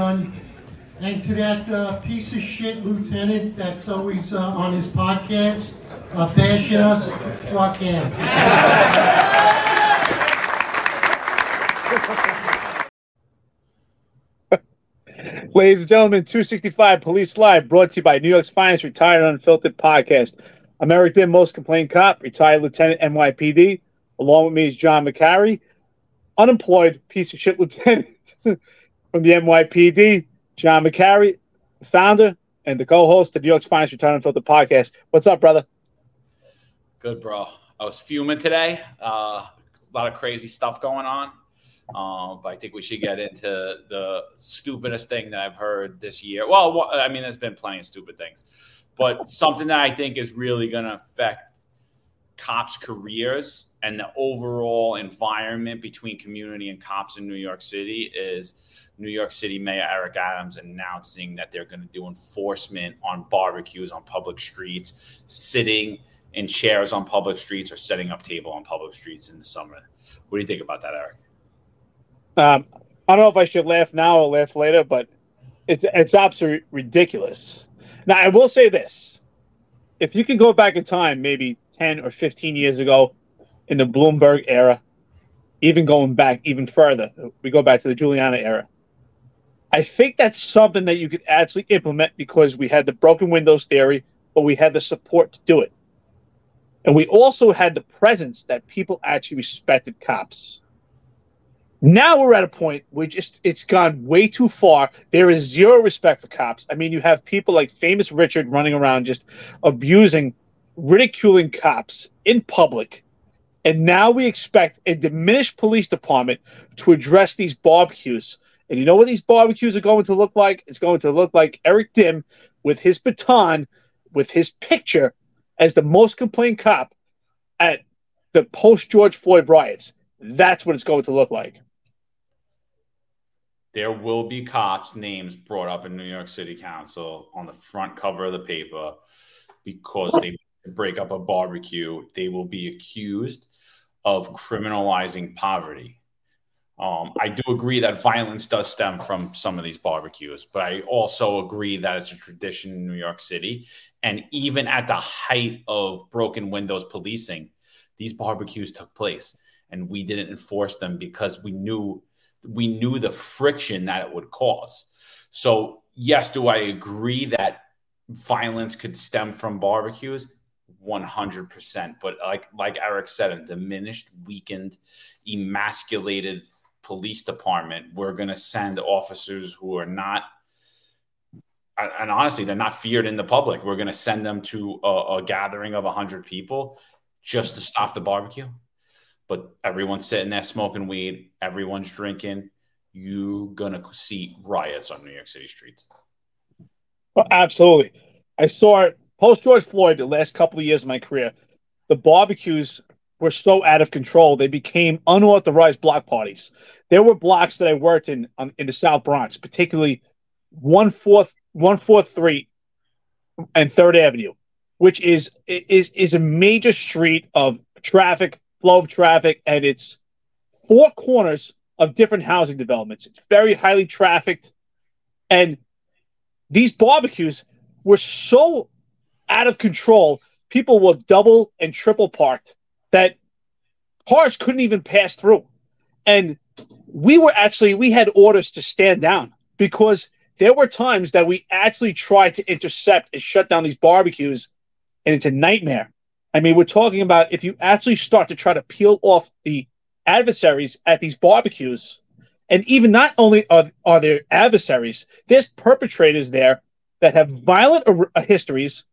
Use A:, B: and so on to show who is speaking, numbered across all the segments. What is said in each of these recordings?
A: And to that uh, piece of shit lieutenant that's always uh, on his podcast, uh, bashing us, fuck him.
B: Ladies and gentlemen, 265 Police Live brought to you by New York's finest retired unfiltered podcast. I'm Eric Dym, most complained cop, retired lieutenant NYPD. Along with me is John McCary, unemployed piece of shit lieutenant from the NYPD. John McCary, founder and the co-host of New York's finest retired unfiltered podcast. What's up, brother?
C: Good, bro. I was fuming today. Uh, a lot of crazy stuff going on. Um, but I think we should get into the stupidest thing that I've heard this year. Well, I mean, there's been plenty of stupid things, but something that I think is really going to affect cops' careers and the overall environment between community and cops in New York City is New York City Mayor Eric Adams announcing that they're going to do enforcement on barbecues on public streets, sitting in chairs on public streets, or setting up table on public streets in the summer. What do you think about that, Eric?
B: Um, I don't know if I should laugh now or laugh later, but it's it's absolutely ridiculous. Now I will say this: if you can go back in time, maybe ten or fifteen years ago, in the Bloomberg era, even going back even further, we go back to the Giuliani era. I think that's something that you could actually implement because we had the broken windows theory, but we had the support to do it. And we also had the presence that people actually respected cops. Now we're at a point where just it's gone way too far. There is zero respect for cops. I mean, you have people like famous Richard running around just abusing, ridiculing cops in public. And now we expect a diminished police department to address these barbecues. And you know what these barbecues are going to look like? It's going to look like Eric Dym with his baton, with his picture as the most complained cop at the post George Floyd riots. That's what it's going to look like
C: there will be cops' names brought up in New York City Council on the front cover of the paper because they break up a barbecue. They will be accused of criminalizing poverty. Um, I do agree that violence does stem from some of these barbecues, but I also agree that it's a tradition in New York City. And even at the height of broken windows policing, these barbecues took place and we didn't enforce them because we knew we knew the friction that it would cause. So, yes, do I agree that violence could stem from barbecues? 100%. But like like Eric said, a diminished, weakened, emasculated police department, we're going to send officers who are not and honestly, they're not feared in the public. We're going to send them to a, a gathering of 100 people just to stop the barbecue but everyone's sitting there smoking weed, everyone's drinking. You're gonna see riots on New York City streets.
B: Well, absolutely. I saw it post George Floyd the last couple of years of my career. The barbecues were so out of control, they became unauthorized block parties. There were blocks that I worked in um, in the South Bronx, particularly one fourth, one fourth three, and Third Avenue, which is is is a major street of traffic, flow of traffic, and it's four corners of different housing developments. It's very highly trafficked. And these barbecues were so out of control, people were double and triple parked that cars couldn't even pass through. And we were actually, we had orders to stand down because there were times that we actually tried to intercept and shut down these barbecues, and it's a nightmare. I mean, we're talking about if you actually start to try to peel off the adversaries at these barbecues, and even not only are, are there adversaries, there's perpetrators there that have violent uh, histories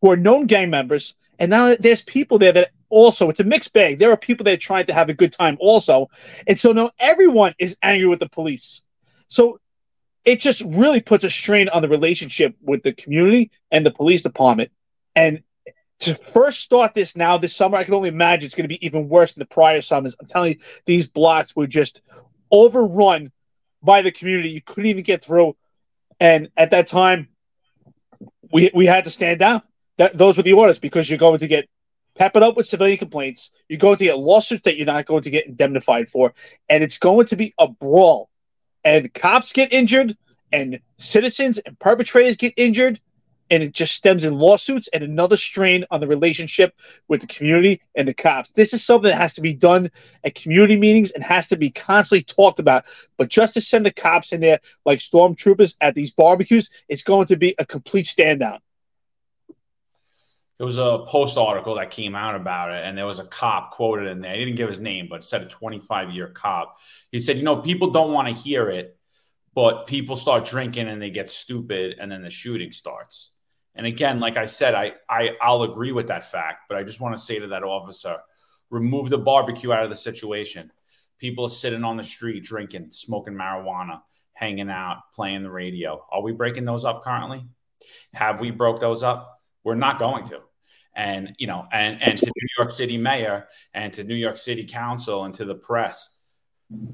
B: who are known gang members, and now there's people there that also it's a mixed bag. There are people that are trying to have a good time also, and so now everyone is angry with the police. So it just really puts a strain on the relationship with the community and the police department. And to first start this now this summer, I can only imagine it's going to be even worse than the prior summers. I'm telling you, these blocks were just overrun by the community. You couldn't even get through. And at that time, we we had to stand down. That those were the orders because you're going to get peppered up with civilian complaints. You're going to get lawsuits that you're not going to get indemnified for, and it's going to be a brawl. And cops get injured, and citizens and perpetrators get injured and it just stems in lawsuits and another strain on the relationship with the community and the cops. This is something that has to be done at community meetings and has to be constantly talked about. But just to send the cops in there like stormtroopers at these barbecues, it's going to be a complete stand down.
C: There was a post article that came out about it, and there was a cop quoted in there. He didn't give his name, but said a 25 year cop. He said, You know, people don't want to hear it, but people start drinking and they get stupid, and then the shooting starts. And again, like I said, I, I I'll agree with that fact, but I just want to say to that officer, remove the barbecue out of the situation. People are sitting on the street drinking, smoking marijuana, hanging out, playing the radio. Are we breaking those up currently? Have we broke those up? We're not going to. And you know, and and to New York City mayor and to New York City council and to the press,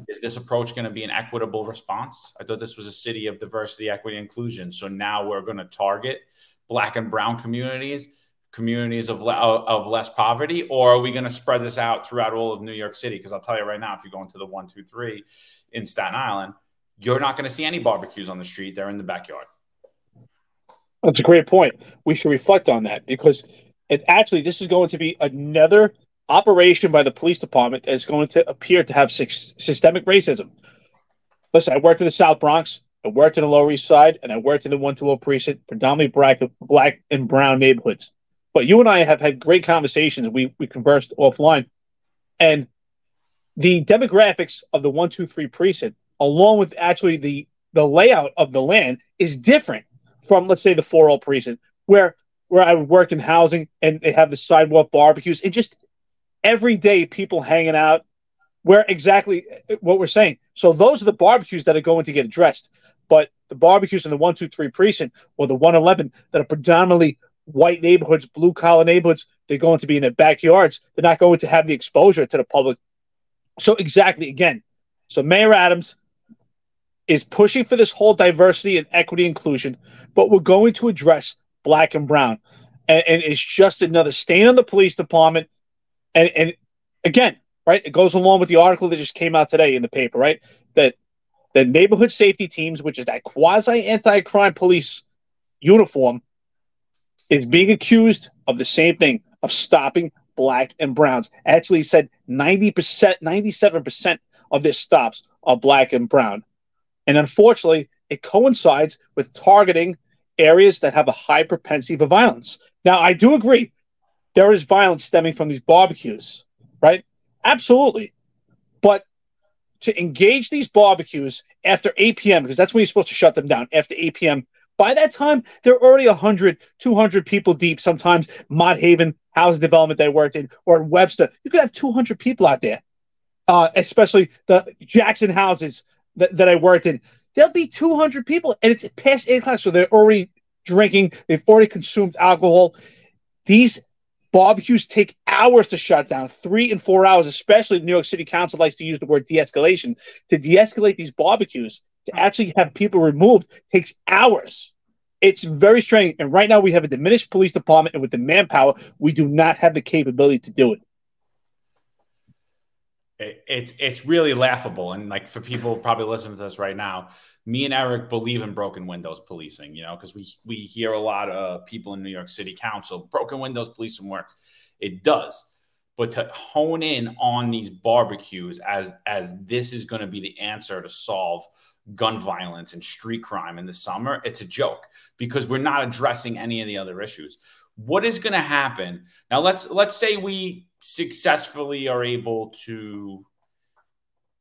C: is this approach going to be an equitable response? I thought this was a city of diversity, equity, inclusion. So now we're going to target black and brown communities, communities of, of less poverty, or are we going to spread this out throughout all of New York City? Because I'll tell you right now, if you go into the one, two, three in Staten Island, you're not going to see any barbecues on the street. They're in the backyard.
B: That's a great point. We should reflect on that because it actually this is going to be another operation by the police department that's going to appear to have systemic racism. Listen, I worked in the South Bronx. I worked in the Lower East Side and I worked in the 120 precinct, predominantly black, black and brown neighborhoods. But you and I have had great conversations. We, we conversed offline. And the demographics of the 123 precinct, along with actually the, the layout of the land, is different from, let's say, the 40 precinct, where where I would work in housing and they have the sidewalk barbecues and just everyday people hanging out where exactly uh, what we're saying. So those are the barbecues that are going to get addressed. But the barbecues in the one, two, three precinct or the 111 that are predominantly white neighborhoods, blue collar neighborhoods, they're going to be in their backyards. They're not going to have the exposure to the public. So exactly again. So Mayor Adams is pushing for this whole diversity and equity inclusion, but we're going to address black and brown. And, and it's just another stain on the police department. And and again, right, it goes along with the article that just came out today in the paper, right? That the neighborhood safety teams, which is that quasi anti crime police uniform, is being accused of the same thing of stopping black and browns. Actually, said 90%, 97% of their stops are black and brown. And unfortunately, it coincides with targeting areas that have a high propensity for violence. Now, I do agree there is violence stemming from these barbecues, right? Absolutely. But to engage these barbecues after 8 p.m., because that's when you're supposed to shut them down after 8 p.m. By that time, they're already 100, 200 people deep. Sometimes Mott Haven housing development they worked in, or Webster, you could have 200 people out there, uh, especially the Jackson houses that, that I worked in. There'll be 200 people, and it's past 8 o'clock, so they're already drinking. They've already consumed alcohol. These Barbecues take hours to shut down, three and four hours, especially New York City Council likes to use the word de escalation. To de escalate these barbecues, to actually have people removed, takes hours. It's very strange. And right now, we have a diminished police department, and with the manpower, we do not have the capability to do it.
C: It's it's really laughable, and like for people probably listening to this right now, me and Eric believe in broken windows policing, you know, because we we hear a lot of people in New York City Council, broken windows policing works. It does. But to hone in on these barbecues as as this is going to be the answer to solve gun violence and street crime in the summer, it's a joke because we're not addressing any of the other issues. What is going to happen? Now let's let's say we successfully are able to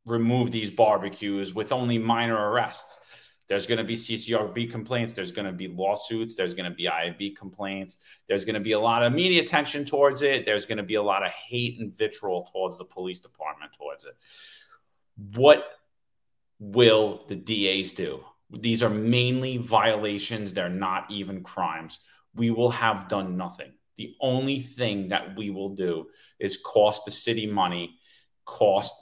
C: remove these barbecues with only minor arrests. There's going to be CCRB complaints. There's going to be lawsuits. There's going to be IAB complaints. There's going to be a lot of media attention towards it. There's going to be a lot of hate and vitriol towards the police department towards it. What will the DAs do? These are mainly violations. They're not even crimes. We will have done nothing. The only thing that we will do is cost the city money, cost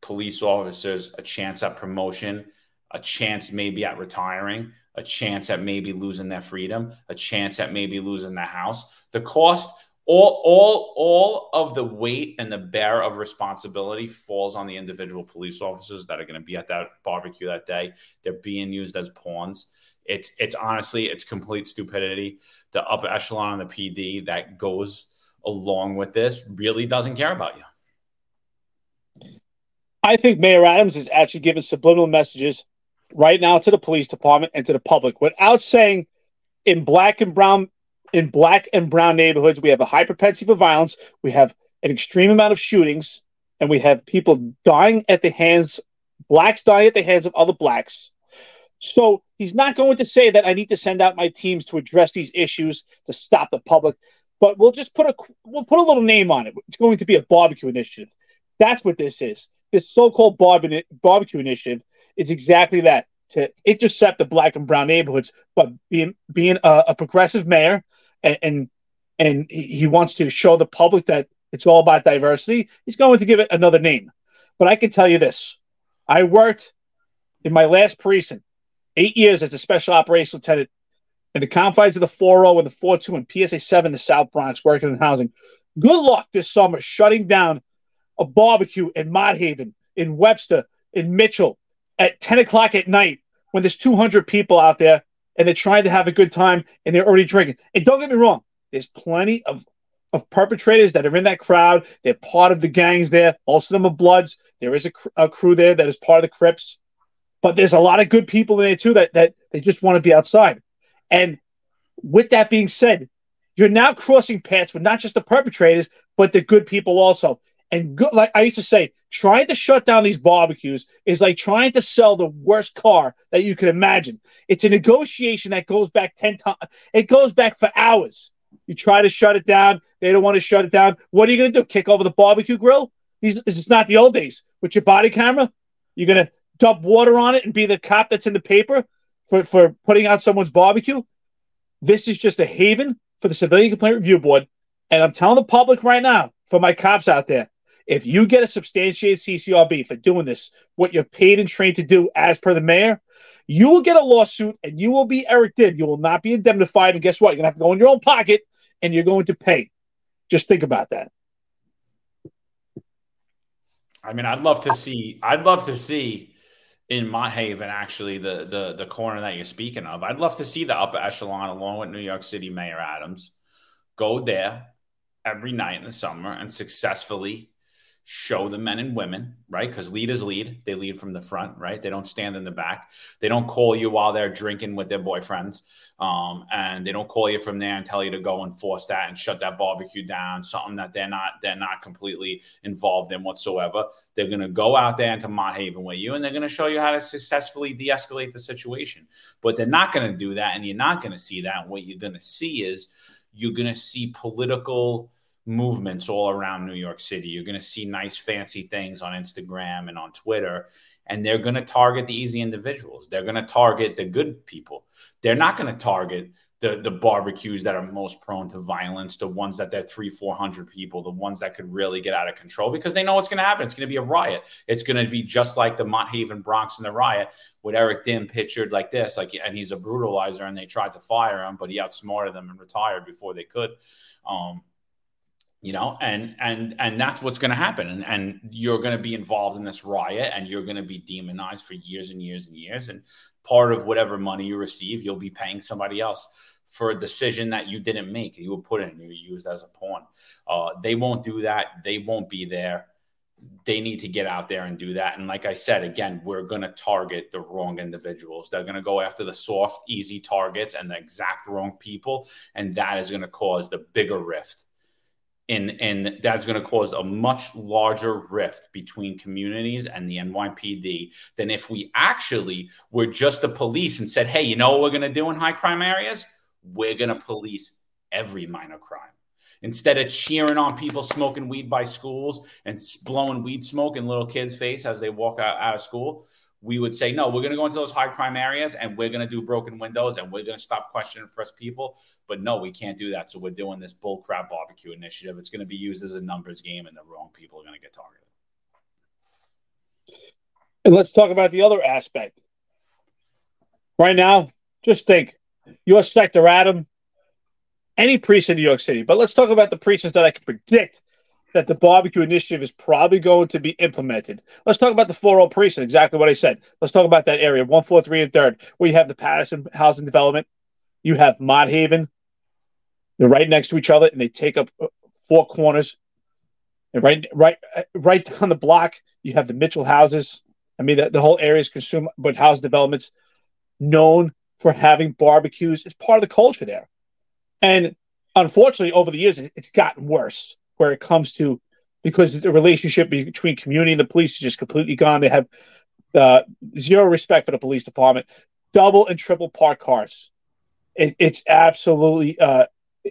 C: police officers a chance at promotion, a chance maybe at retiring, a chance at maybe losing their freedom, a chance at maybe losing their house. The cost all all all of the weight and the bear of responsibility falls on the individual police officers that are going to be at that barbecue that day they're being used as pawns it's it's honestly it's complete stupidity the upper echelon on the pd that goes along with this really doesn't care about you
B: i think mayor adams is actually giving subliminal messages right now to the police department and to the public without saying in black and brown in black and brown neighborhoods, we have a high propensity for violence. We have an extreme amount of shootings, and we have people dying at the hands, blacks dying at the hands of other blacks. So he's not going to say that I need to send out my teams to address these issues to stop the public, but we'll just put a we'll put a little name on it. It's going to be a barbecue initiative. That's what this is. This so-called barbecue initiative is exactly that to intercept the black and brown neighborhoods. But being being a, a progressive mayor, and, and and he wants to show the public that it's all about diversity, he's going to give it another name. But I can tell you this: I worked in my last precinct eight years as a special operations lieutenant in the confines of the 4.0 and the 4.2 and PSA 7 in the South Bronx, working in housing. Good luck this summer shutting down a barbecue in Mott Haven, in Webster, in Mitchell, at 10 o'clock at night when there's 200 people out there and they're trying to have a good time and they're already drinking. And don't get me wrong, there's plenty of of perpetrators that are in that crowd. They're part of the gangs there. Most of them are Bloods. There is a, cr- a crew there that is part of the Crips, but there's a lot of good people in there too that that they just want to be outside. And with that being said, you're now crossing paths with not just the perpetrators, but the good people also. And good, like I used to say, trying to shut down these barbecues is like trying to sell the worst car that you can imagine. It's a negotiation that goes back 10 times. It goes back for hours. You try to shut it down. They don't want to shut it down. What are you going to do? Kick over the barbecue grill? These, is not the old days. With your body camera, you're going to dump water on it and be the cop that's in the paper for, for putting out someone's barbecue. This is just a haven for the Civilian Complaint Review Board. And I'm telling the public right now, for my cops out there, if you get a substantiated CCRB for doing this, what you're paid and trained to do as per the mayor, you will get a lawsuit and you will be Eric Dym. You will not be indemnified. And guess what? You're going to have to go in your own pocket and you're going to pay. Just think about that.
C: I mean, I'd love to see, I'd love to see in Mott Haven, actually, the, the, the corner that you're speaking of. I'd love to see the upper echelon along with New York City Mayor Adams go there every night in the summer and successfully show the men and women, right? Because leaders lead. They lead from the front, right? They don't stand in the back. They don't call you while they're drinking with their boyfriends. Um, and they don't call you from there and tell you to go and force that and shut that barbecue down, something that they're not they're not completely involved in whatsoever. They're gonna go out there into Mott Haven with you and they're gonna show you how to successfully de-escalate the situation. But they're not gonna do that, and you're not gonna see that. And what you're gonna see is you're gonna see political movements all around New York City. You're going to see nice, fancy things on Instagram and on Twitter, and they're going to target the easy individuals. They're going to target the good people. They're not going to target the the barbecues that are most prone to violence, the ones that they're three, four hundred people, the ones that could really get out of control because they know what's going to happen. It's going to be a riot. It's going to be just like the Mott Haven Bronx and the riot with Eric Dym pictured like this, like and he's a brutalizer, and they tried to fire him, but he outsmarted them and retired before they could. Um, you know and and and that's what's going to happen. And and you're going to be involved in this riot and you're going to be demonized for years and years and years. And part of whatever money you receive you'll be paying somebody else for a decision that you didn't make you were put in you were used as a pawn. Uh, they won't do that. They won't be there. They need to get out there and do that. And like i said again we're going to target the wrong individuals. They're going to go after the soft easy targets and the exact wrong people and that is going to cause the bigger rift and and that's going to cause a much larger rift between communities and the NYPD than if we actually were just the police and said, "Hey, you know what we're going to do in high crime areas? We're going to police every minor crime." Instead of cheering on people smoking weed by schools and blowing weed smoke in little kids' face as they walk out, out of school, we would say, no, we're going to go into those high crime areas and we're going to do broken windows and we're going to stop questioning first people. But no, we can't do that. So we're doing this bull crap barbecue initiative. It's going to be used as a numbers game and the wrong people are going to get targeted.
B: And let's talk about the other aspect. Right now, just think your sector, Adam, any priest in New York City, but let's talk about the precincts that I can predict that the barbecue initiative is probably going to be implemented. Let's talk about the 4 precinct, exactly what I said. Let's talk about that area, 143 and 3rd, where you have the Patterson Housing Development, you have Mott Haven. They're right next to each other, and they take up uh, four corners. And right, right, uh, right down the block, you have the Mitchell houses. I mean, the, the whole area is consumed, but house developments known for having barbecues. It's part of the culture there. And unfortunately, over the years, it's gotten worse where it comes to because the relationship between community and the police is just completely gone. They have uh, zero respect for the police department. Double and triple park cars. It, it's absolutely uh,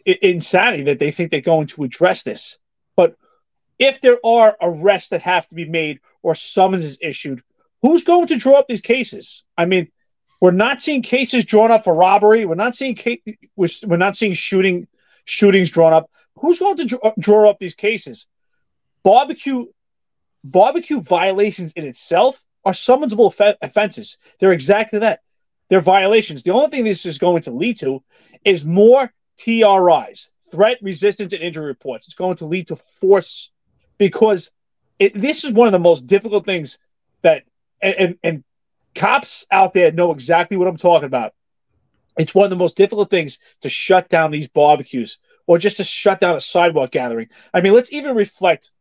B: insanity that they think they're going to address this. But if there are arrests that have to be made or summonses issued, who's going to draw up these cases? I mean, we're not seeing cases drawn up for robbery. We're not seeing case, we're, we're not seeing shooting shootings drawn up. Who's going to draw, uh, draw up these cases? Barbecue barbecue violations in itself are summonsable offenses. They're exactly that. They're violations. The only thing this is going to lead to is more TRIs, threat, resistance, and injury reports. It's going to lead to force because it, this is one of the most difficult things that and, and, and cops out there know exactly what I'm talking about. It's one of the most difficult things to shut down these barbecues or just to shut down a sidewalk gathering. I mean, let's even reflect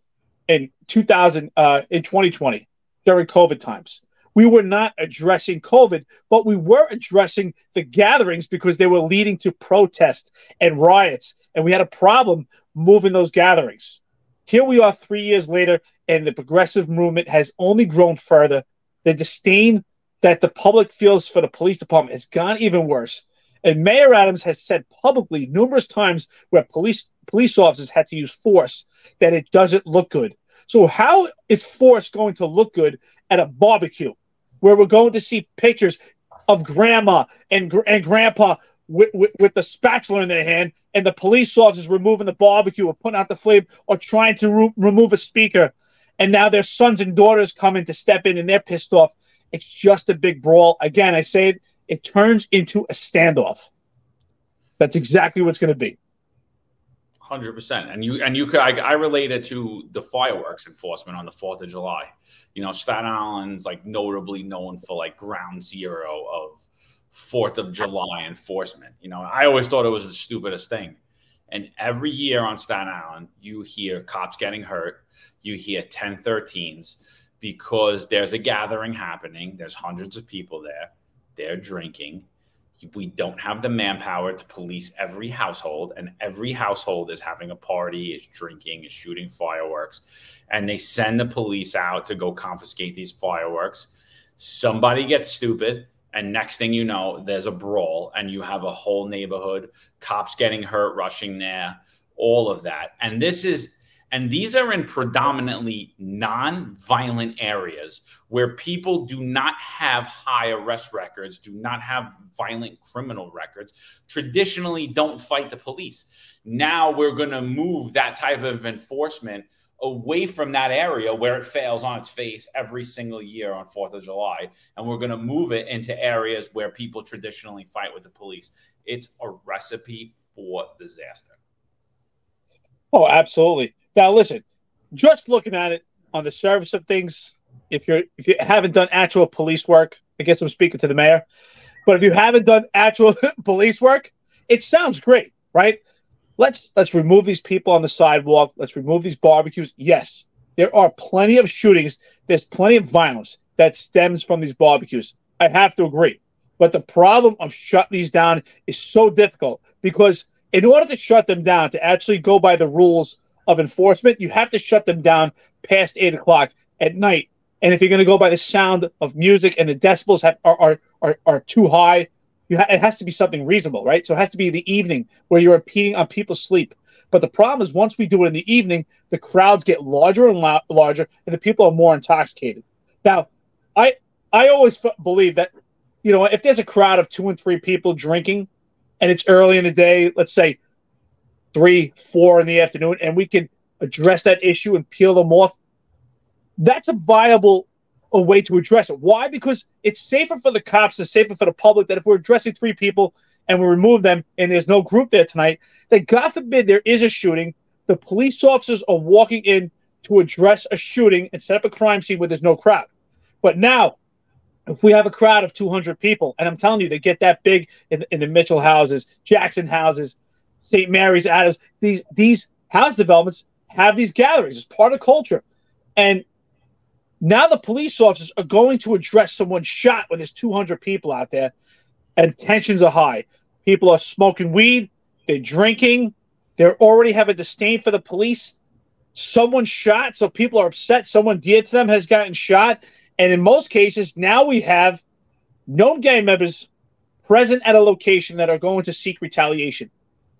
B: in 2000 uh, in 2020 during COVID times. We were not addressing COVID, but we were addressing the gatherings because they were leading to protests and riots, and we had a problem moving those gatherings. Here we are three years later, and the progressive movement has only grown further. The disdain that the public feels for the police department has gone even worse. And Mayor Adams has said publicly numerous times where police police officers had to use force that it doesn't look good. So how is force going to look good at a barbecue where we're going to see pictures of grandma and and grandpa with, with, with, the spatula in their hand and the police officers removing the barbecue or putting out the flame or trying to re- remove a speaker and now their sons and daughters come in to step in and they're pissed off it's just a big brawl. Again, I say it, it turns into a standoff. That's exactly what's going to be.
C: Hundred percent, and you and you could. I, I relate it to the fireworks enforcement on the Fourth of July. You know, Staten Island's like notably known for like ground zero of Fourth of July enforcement. You know, I always thought it was the stupidest thing. And every year on Staten Island, you hear cops getting hurt, you hear 1013s, because there's a gathering happening. There's hundreds of people there. They're drinking. We don't have the manpower to police every household, and every household is having a party, is drinking, is shooting fireworks. And they send the police out to go confiscate these fireworks. Somebody gets stupid, and next thing you know, there's a brawl, and you have a whole neighborhood, cops getting hurt, rushing there, all of that. And this is and these are in predominantly non-violent areas where people do not have high arrest records, do not have violent criminal records, traditionally don't fight the police. Now we're going to move that type of enforcement away from that area where it fails on its face every single year on 4th of July. And we're going to move it into areas where people traditionally fight with the police. It's a recipe for disaster.
B: Oh, absolutely. Now, listen, just looking at it on the surface of things, if you're if you haven't done actual police work, I guess I'm speaking to the mayor, but if you haven't done actual police work, it sounds great, right? Let's let's remove these people on the sidewalk. Let's remove these barbecues. Yes, there are plenty of shootings. There's plenty of violence that stems from these barbecues. I have to agree. But the problem of shutting these down is so difficult because in order to shut them down, to actually go by the rules of enforcement, you have to shut them down past eight o'clock at night. And if you're going to go by the sound of music and the decibels have, are, are, are, are too high, ha- it has to be something reasonable, right? So it has to be the evening where you're impeding on people's sleep. But the problem is once we do it in the evening, the crowds get larger and la- larger, and the people are more intoxicated. Now, I I always f- believe that you know if there's a crowd of two and three people drinking, and it's early in the day, let's say three, four in the afternoon, and we can address that issue and peel them off, that's a viable a way to address it. Why? Because it's safer for the cops and safer for the public that if we're addressing three people and we remove them and there's no group there tonight, that God forbid there is a shooting, the police officers are walking in to address a shooting and set up a crime scene where there's no crowd. But now, if we have a crowd of 200 people, and I'm telling you, they get that big in, in the Mitchell houses, Jackson houses, St. Mary's, Adams, these these house developments have these gatherings. It's part of culture. And now the police officers are going to address someone shot when there's 200 people out there and tensions are high. People are smoking weed, they're drinking, they already have a disdain for the police. Someone shot, so people are upset. Someone dear to them has gotten shot. And in most cases, now we have known gang members present at a location that are going to seek retaliation.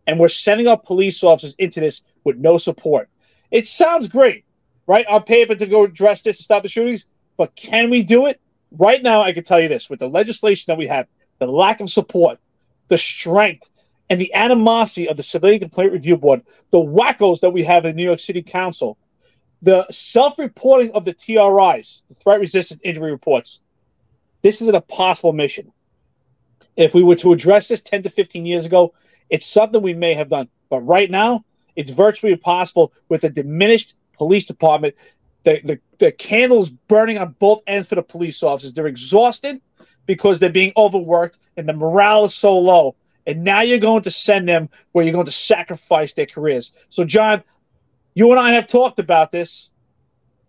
B: And we're sending our police officers into this with no support. It sounds great, right? On paper to go address this to stop the shootings, but can we do it? Right now, I can tell you this with the legislation that we have, the lack of support, the strength, and the animosity of the Civilian Complaint Review Board, the wackos that we have in New York City Council, the self reporting of the TRIs, the threat resistant injury reports. This is an impossible mission. If we were to address this 10 to 15 years ago, it's something we may have done. But right now, it's virtually impossible with a diminished police department. The, the, the candles burning on both ends for the police officers. They're exhausted because they're being overworked and the morale is so low. And now you're going to send them where you're going to sacrifice their careers. So, John, you and I have talked about this.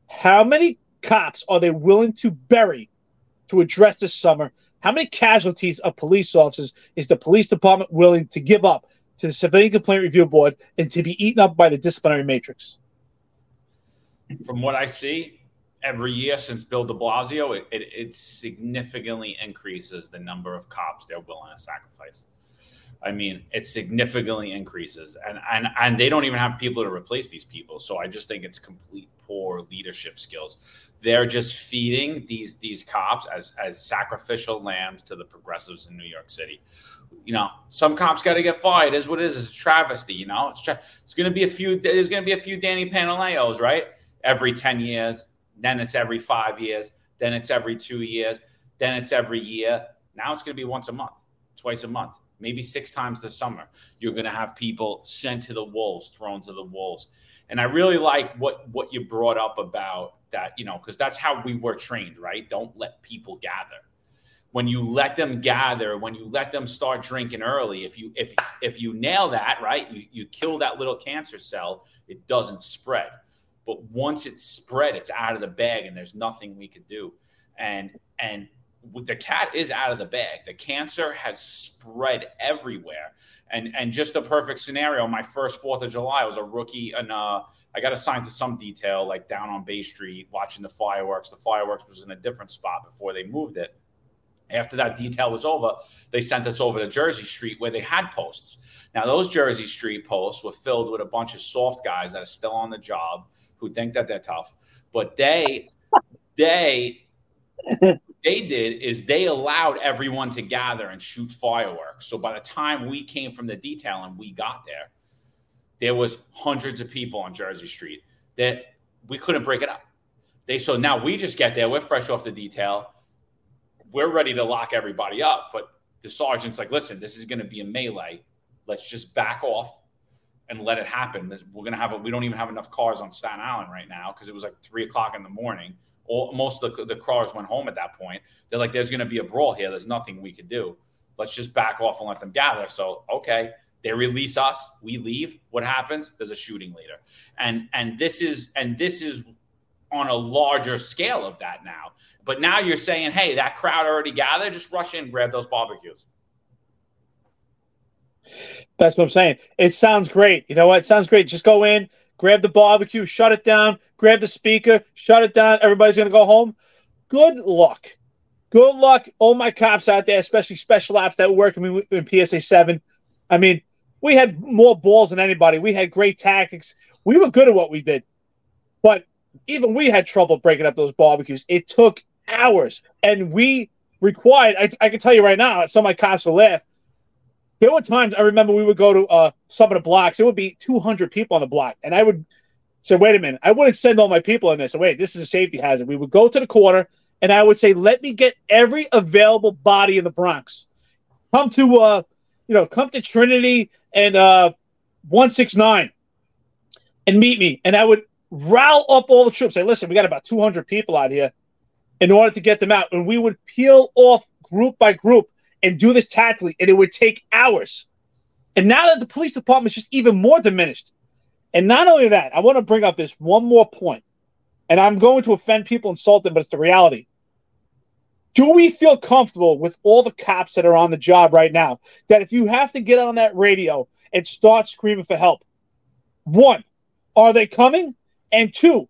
B: How many cops are they willing to bury to address this summer? How many casualties of police officers is the police department willing to give up to the Civilian Complaint Review Board and to be eaten up by the disciplinary matrix?
C: From what I see, every year since Bill de Blasio, it, it, it significantly increases the number of cops they're willing to sacrifice. I mean, it significantly increases, and and and they don't even have people to replace these people. So I just think it's complete poor leadership skills. They're just feeding these these cops as as sacrificial lambs to the progressives in New York City. You know, some cops got to get fired. Is what it is. It's a travesty. You know, it's tra- it's going to be a few. There's going to be a few Danny Pantaleos, right? Every ten years. Then it's every five years. Then it's every two years. Then it's every year. Now it's going to be once a month, twice a month maybe six times this summer. You're going to have people sent to the wolves, thrown to the wolves. And I really like what what you brought up about that, you know, because that's how we were trained, right? Don't let people gather. When you let them gather, when you let them start drinking early, if you if if you nail that, right, you, you kill that little cancer cell, it doesn't spread. But once it's spread, it's out of the bag and there's nothing we could do. And and the cat is out of the bag. The cancer has spread everywhere. And and just a perfect scenario. My first Fourth of July I was a rookie, and uh, I got assigned to some detail, like down on Bay Street, watching the fireworks. The fireworks was in a different spot before they moved it. After that detail was over, they sent us over to Jersey Street where they had posts. Now those Jersey Street posts were filled with a bunch of soft guys that are still on the job who think that they're tough, but they they they did is they allowed everyone to gather and shoot fireworks. So by the time we came from the detail and we got there, there was hundreds of people on Jersey Street that we couldn't break it up. They so now we just get there, we're fresh off the detail, we're ready to lock everybody up. But the sergeant's like, listen, this is going to be a melee. Let's just back off and let it happen. We're gonna have a, we don't even have enough cars on Staten Island right now because it was like three o'clock in the morning all, most of the, the crawlers went home at that point. They're like, there's going to be a brawl here. There's nothing we could do. Let's just back off and let them gather. So, okay, they release us. We leave. What happens? There's a shooting later. And and this is and this is on a larger scale of that now. But now you're saying, hey, that crowd already gathered. Just rush in, grab those barbecues.
B: That's what I'm saying. It sounds great. You know what? It sounds great. Just go in, grab the barbecue, shut it down, grab the speaker, shut it down. Everybody's going to go home. Good luck. Good luck, all my cops out there, especially special ops that work in, in PSA 7. I mean, we had more balls than anybody. We had great tactics. We were good at what we did. But even we had trouble breaking up those barbecues. It took hours. And we required, I, I can tell you right now, some of my cops will laugh there were times I remember we would go to uh, some of the blocks. It would be 200 people on the block, and I would say, "Wait a minute!" I wouldn't send all my people in there. So wait, this is a safety hazard. We would go to the corner, and I would say, let me get every available body in the Bronx. Come to, uh, you know, come to Trinity and uh, 169 and meet me. And I would rile up all the troops. Say, listen, we got about 200 people out here in order to get them out. And we would peel off group by group and do this tactically. And it would take hours. And now that the police department is just even more diminished. And not only that, I want to bring up this one more point. and I'm going to offend people, insult them, but it's the reality. Do we feel comfortable with all the cops that are on the job right now that if you have to get on that radio and start screaming for help, one, are they coming? And two,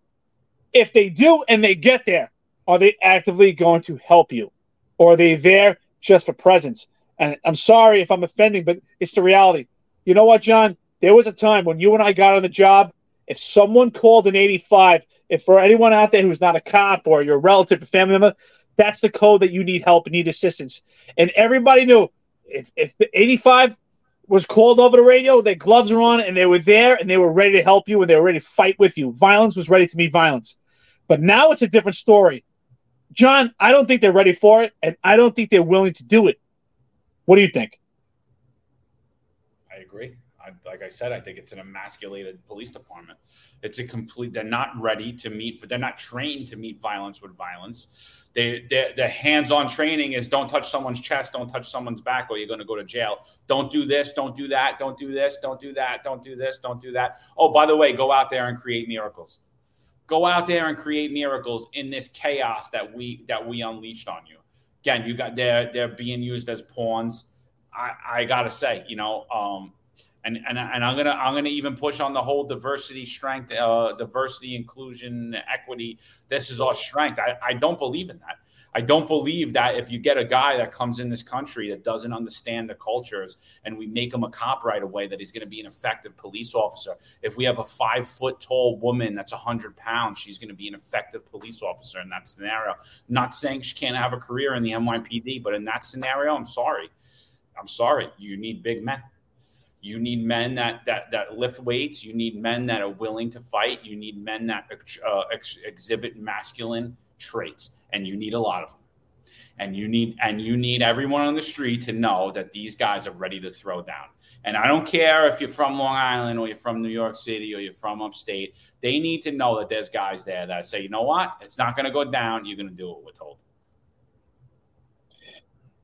B: if they do and they get there, are they actively going to help you? Or are they there just for presence? And I'm sorry if I'm offending, but it's the reality. You know what, John? There was a time when you and I got on the job if someone called an 85, if for anyone out there who's not a cop or your relative or family member, that's the code that you need help and need assistance. And everybody knew if, if the 85 was called over the radio, their gloves were on and they were there and they were ready to help you and they were ready to fight with you. Violence was ready to meet violence. But now it's a different story. John, I don't think they're ready for it, and I don't think they're willing to do it. What do you think?
C: I agree. I, like I said, I think it's an emasculated police department. It's a complete. They're not ready to meet. But they're not trained to meet violence with violence. They, their hands-on training is don't touch someone's chest, don't touch someone's back, or you're going to go to jail. Don't do this, don't do that, don't do this, don't do that, don't do this, don't do that. Oh, by the way, go out there and create miracles. Go out there and create miracles in this chaos that we that we unleashed on you. Again, you got they're they're being used as pawns. I, I gotta say, you know, um, and and, and I'm gonna I'm gonna even push on the whole diversity, strength, uh, diversity, inclusion, equity. This is our strength. I, I don't believe in that. I don't believe that if you get a guy that comes in this country that doesn't understand the cultures and we make him a cop right away, that he's going to be an effective police officer. If we have a five foot tall woman that's 100 pounds, she's going to be an effective police officer in that scenario. not saying she can't have a career in the NYPD, but in that scenario, I'm sorry. I'm sorry. You need big men. You need men that that that lift weights. You need men that are willing to fight. You need men that uh, ex- exhibit masculine traits, and you need a lot of them. And you need and you need everyone on the street to know that these guys are ready to throw down. And I don't care if you're from Long Island or you're from New York City or you're from upstate. They need to know that there's guys there that say, you know what, it's not going to go down. You're going to do what we're told.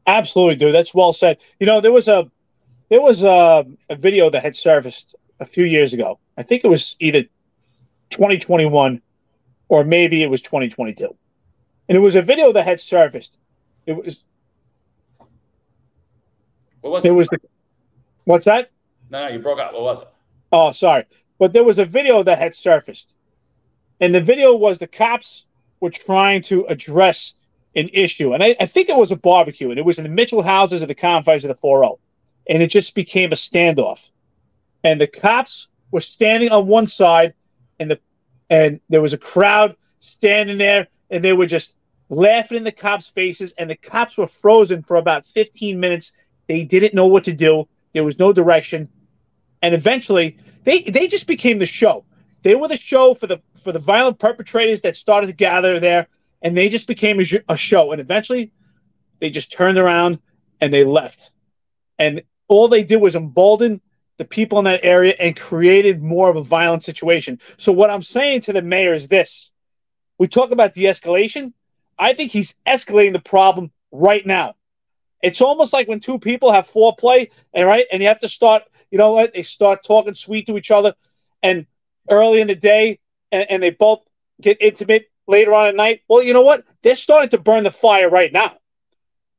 B: Absolutely, dude. That's well said. You know, there was a there was a, a video that had surfaced a few years ago. I think it was either 2021 or maybe it was 2022. And it was a video that had surfaced. It was.
C: What was
B: it? It was. The, what's that?
C: No, no, you broke up. What was it?
B: Oh, sorry. But there was a video that had surfaced. And the video was the cops were trying to address an issue. And I, I think it was a barbecue. And it was in the Mitchell houses at the confines of the 4 and it just became a standoff. And the cops were standing on one side, and the and there was a crowd standing there, and they were just laughing in the cops' faces, and the cops were frozen for about 15 minutes. They didn't know what to do. There was no direction, and eventually they they just became the show. They were the show for the for the violent perpetrators that started to gather there, and they just became a, a show. And eventually, they just turned around and they left. And all they did was embolden the people in that area and created more of a violent situation. So what I'm saying to the mayor is this. We talk about de-escalation. I think he's escalating the problem right now. It's almost like when two people have foreplay, and right, and you have to start, you know what, they start talking sweet to each other, and early in the day, and, and they both get intimate later on at night. Well, you know what? They're starting to burn the fire right now.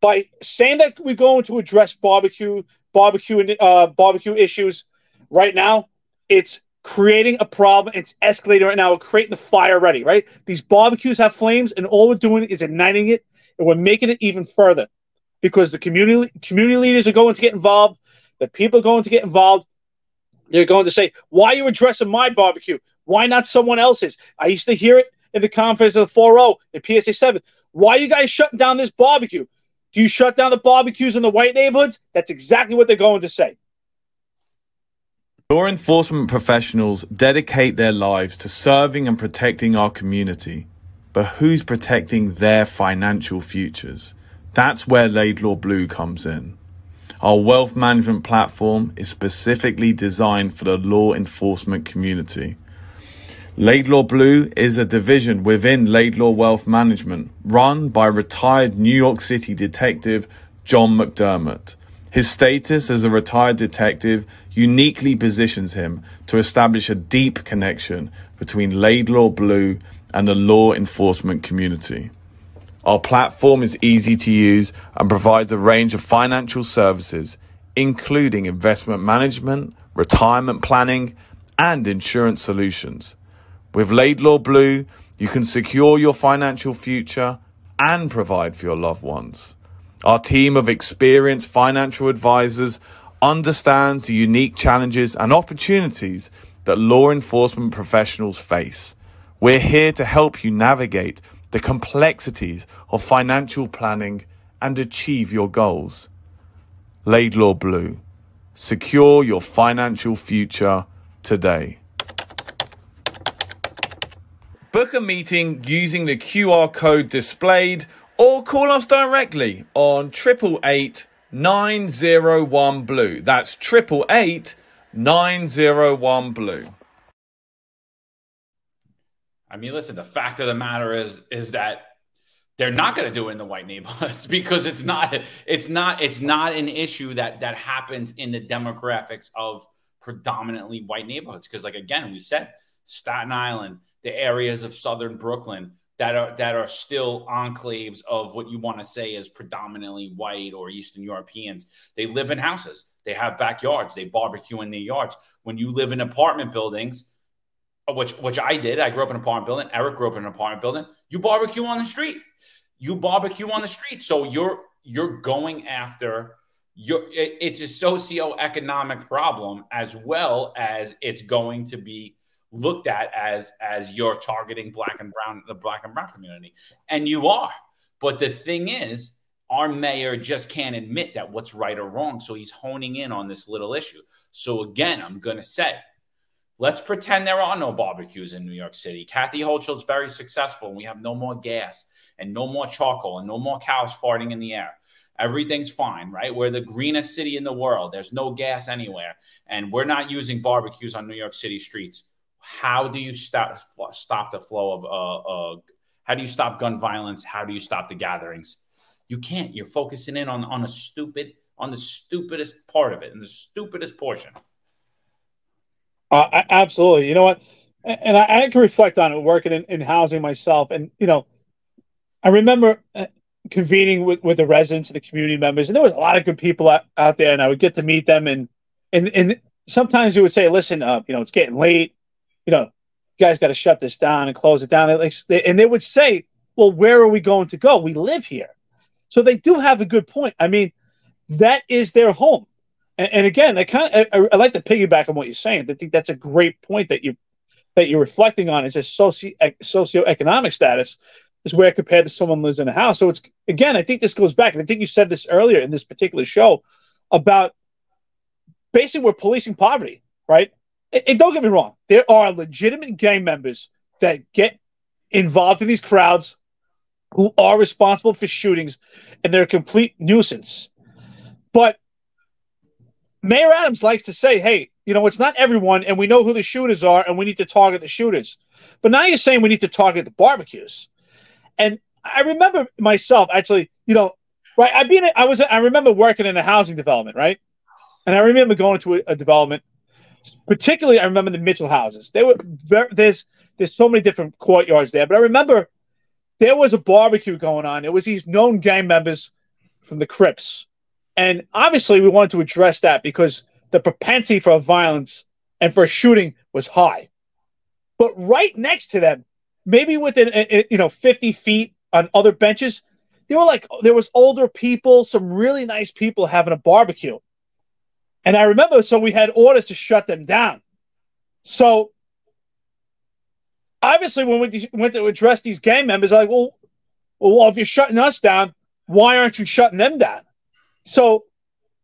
B: By saying that we're going to address barbecue barbecue uh, barbecue issues right now. It's creating a problem. It's escalating right now. We're creating the fire ready, right? These barbecues have flames, and all we're doing is igniting it, and we're making it even further because the community community leaders are going to get involved. The people are going to get involved. They're going to say, "Why are you addressing my barbecue? Why not someone else's?" I used to hear it in the conference of the 4-0 in PSA 7. Why are you guys shutting down this barbecue? Do you shut down the barbecues in the white neighborhoods? That's exactly what they're going to say.
D: Law enforcement professionals dedicate their lives to serving and protecting our community. but who's protecting their financial futures? That's where Laidlaw Blue comes in. Our wealth management platform is specifically designed for the law enforcement community. Laidlaw Blue is a division within Laidlaw Wealth Management run by retired New York City detective John McDermott. His status as a retired detective uniquely positions him to establish a deep connection between Laidlaw Blue and the law enforcement community. Our platform is easy to use and provides a range of financial services, including investment management, retirement planning, and insurance solutions. With Laidlaw Blue, you can secure your financial future and provide for your loved ones. Our team of experienced financial advisors understands the unique challenges and opportunities that law enforcement professionals face. We're here to help you navigate the complexities of financial planning and achieve your goals. Laidlaw Blue. Secure your financial future today. Book a meeting using the QR code displayed or call us directly on 888 901 Blue. That's 888 901 Blue.
C: I mean, listen, the fact of the matter is is that they're not going to do it in the white neighborhoods because it's not it's not it's not an issue that that happens in the demographics of predominantly white neighborhoods because like again we said Staten Island the areas of southern Brooklyn that are that are still enclaves of what you want to say is predominantly white or Eastern Europeans. They live in houses. They have backyards. They barbecue in their yards. When you live in apartment buildings, which which I did, I grew up in an apartment building. Eric grew up in an apartment building. You barbecue on the street. You barbecue on the street. So you're you're going after your it, it's a socioeconomic problem as well as it's going to be looked at as as you're targeting black and brown the black and brown community. And you are. But the thing is our mayor just can't admit that what's right or wrong. So he's honing in on this little issue. So again i'm going to say let's pretend there are no barbecues in new york city. Kathy Hochul's very successful and we have no more gas and no more charcoal and no more cows farting in the air. Everything's fine right? We're the greenest city in the world. There's no gas anywhere. And we're not using barbecues on new york city streets how do you stop stop the flow of uh, uh, how do you stop gun violence? How do you stop the gatherings? You can't. You're focusing in on on a stupid on the stupidest part of it and the stupidest portion.
B: Uh, absolutely. You know what? And I, I can reflect on it working in, in, housing myself. And, you know, I remember uh, convening with, with the residents and the community members, and there was a lot of good people out, out there, and I would get to meet them. And, and, and sometimes you would say, listen, uh, you know, it's getting late you know, you guys got to shut this down and close it down. And they would say, well, where are we going to go? We live here. So they do have a good point. I mean, that is their home. And, and again, I kind of I, I, like to piggyback on what you're saying. I think that's a great point that you that you're reflecting on is a socio socioeconomic status is where compared to someone lives in a house. So it's again, I think this goes back, and I think you said this earlier in this particular show about basically we're policing poverty, right? And don't get me wrong, there are legitimate gang members that get involved in these crowds who are responsible for shootings and they're a complete nuisance. But Mayor Adams likes to say, hey, you know, it's not everyone, and we know who the shooters are, and we need to target the shooters. But now you're saying we need to target the barbecues. And I remember myself actually, you know, right? I've been, I was, I remember working in a housing development, right? And I remember going to a, a development particularly I remember the Mitchel houses. They were very, there's there's so many different courtyards there, but I remember there was a barbecue going on. It was these known gang members from the Crips, and obviously we wanted to address that because the propensity for violence and for shooting was high. But right next to them, maybe within eh, eh, you know 50 feet on other benches, there were like there was older people, some really nice people having a barbecue. And I remember, so we had orders to shut them down. So obviously, when we went to address these gang members, like, well, well, if you're shutting us down, why aren't you shutting them down? So,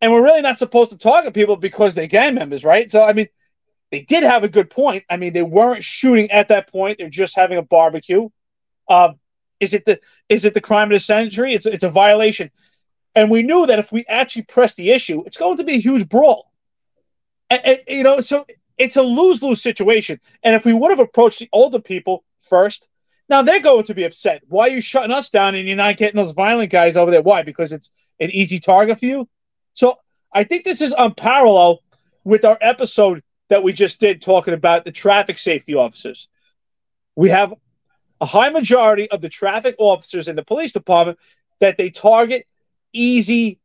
B: and we're really not supposed to target people because they're gang members, right? So, I mean, they did have a good point. I mean, they weren't shooting at that point; they're just having a barbecue. Uh, Is it the is it the crime of the century? It's it's a violation, and we knew that if we actually press the issue, it's going to be a huge brawl. And, and, you know, so it's a lose lose situation. And if we would have approached the older people first, now they're going to be upset. Why are you shutting us down and you're not getting those violent guys over there? Why? Because it's an easy target for you. So I think this is unparalleled with our episode that we just did talking about the traffic safety officers. We have a high majority of the traffic officers in the police department that they target easy,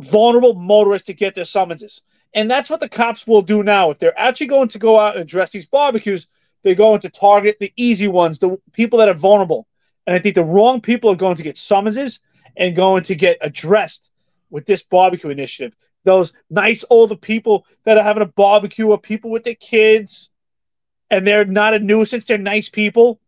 B: vulnerable motorists to get their summonses. And that's what the cops will do now. If they're actually going to go out and address these barbecues, they're going to target the easy ones, the people that are vulnerable. And I think the wrong people are going to get summonses and going to get addressed with this barbecue initiative. Those nice older people that are having a barbecue or people with their kids and they're not a nuisance, they're nice people,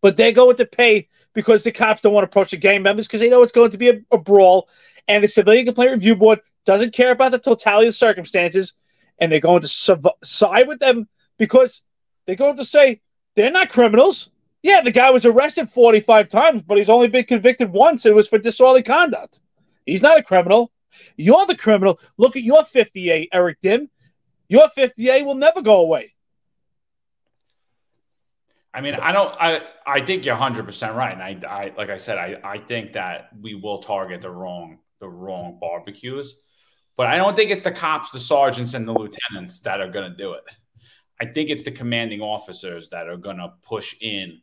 B: but they're going to pay because the cops don't want to approach the gang members because they know it's going to be a, a brawl. And the Civilian Complaint Review Board doesn't care about the totality of the circumstances, and they're going to side with them because they're going to say they're not criminals. Yeah, the guy was arrested 45 times, but he's only been convicted once. It was for disorderly conduct. He's not a criminal. You're the criminal. Look at your 58, Eric Dym. Your 58 will never go away.
C: I mean, I don't. I I think you're 100 percent right, and I, I like I said, I I think that we will target the wrong the wrong barbecues, but I don't think it's the cops, the sergeants, and the lieutenants that are going to do it. I think it's the commanding officers that are going to push in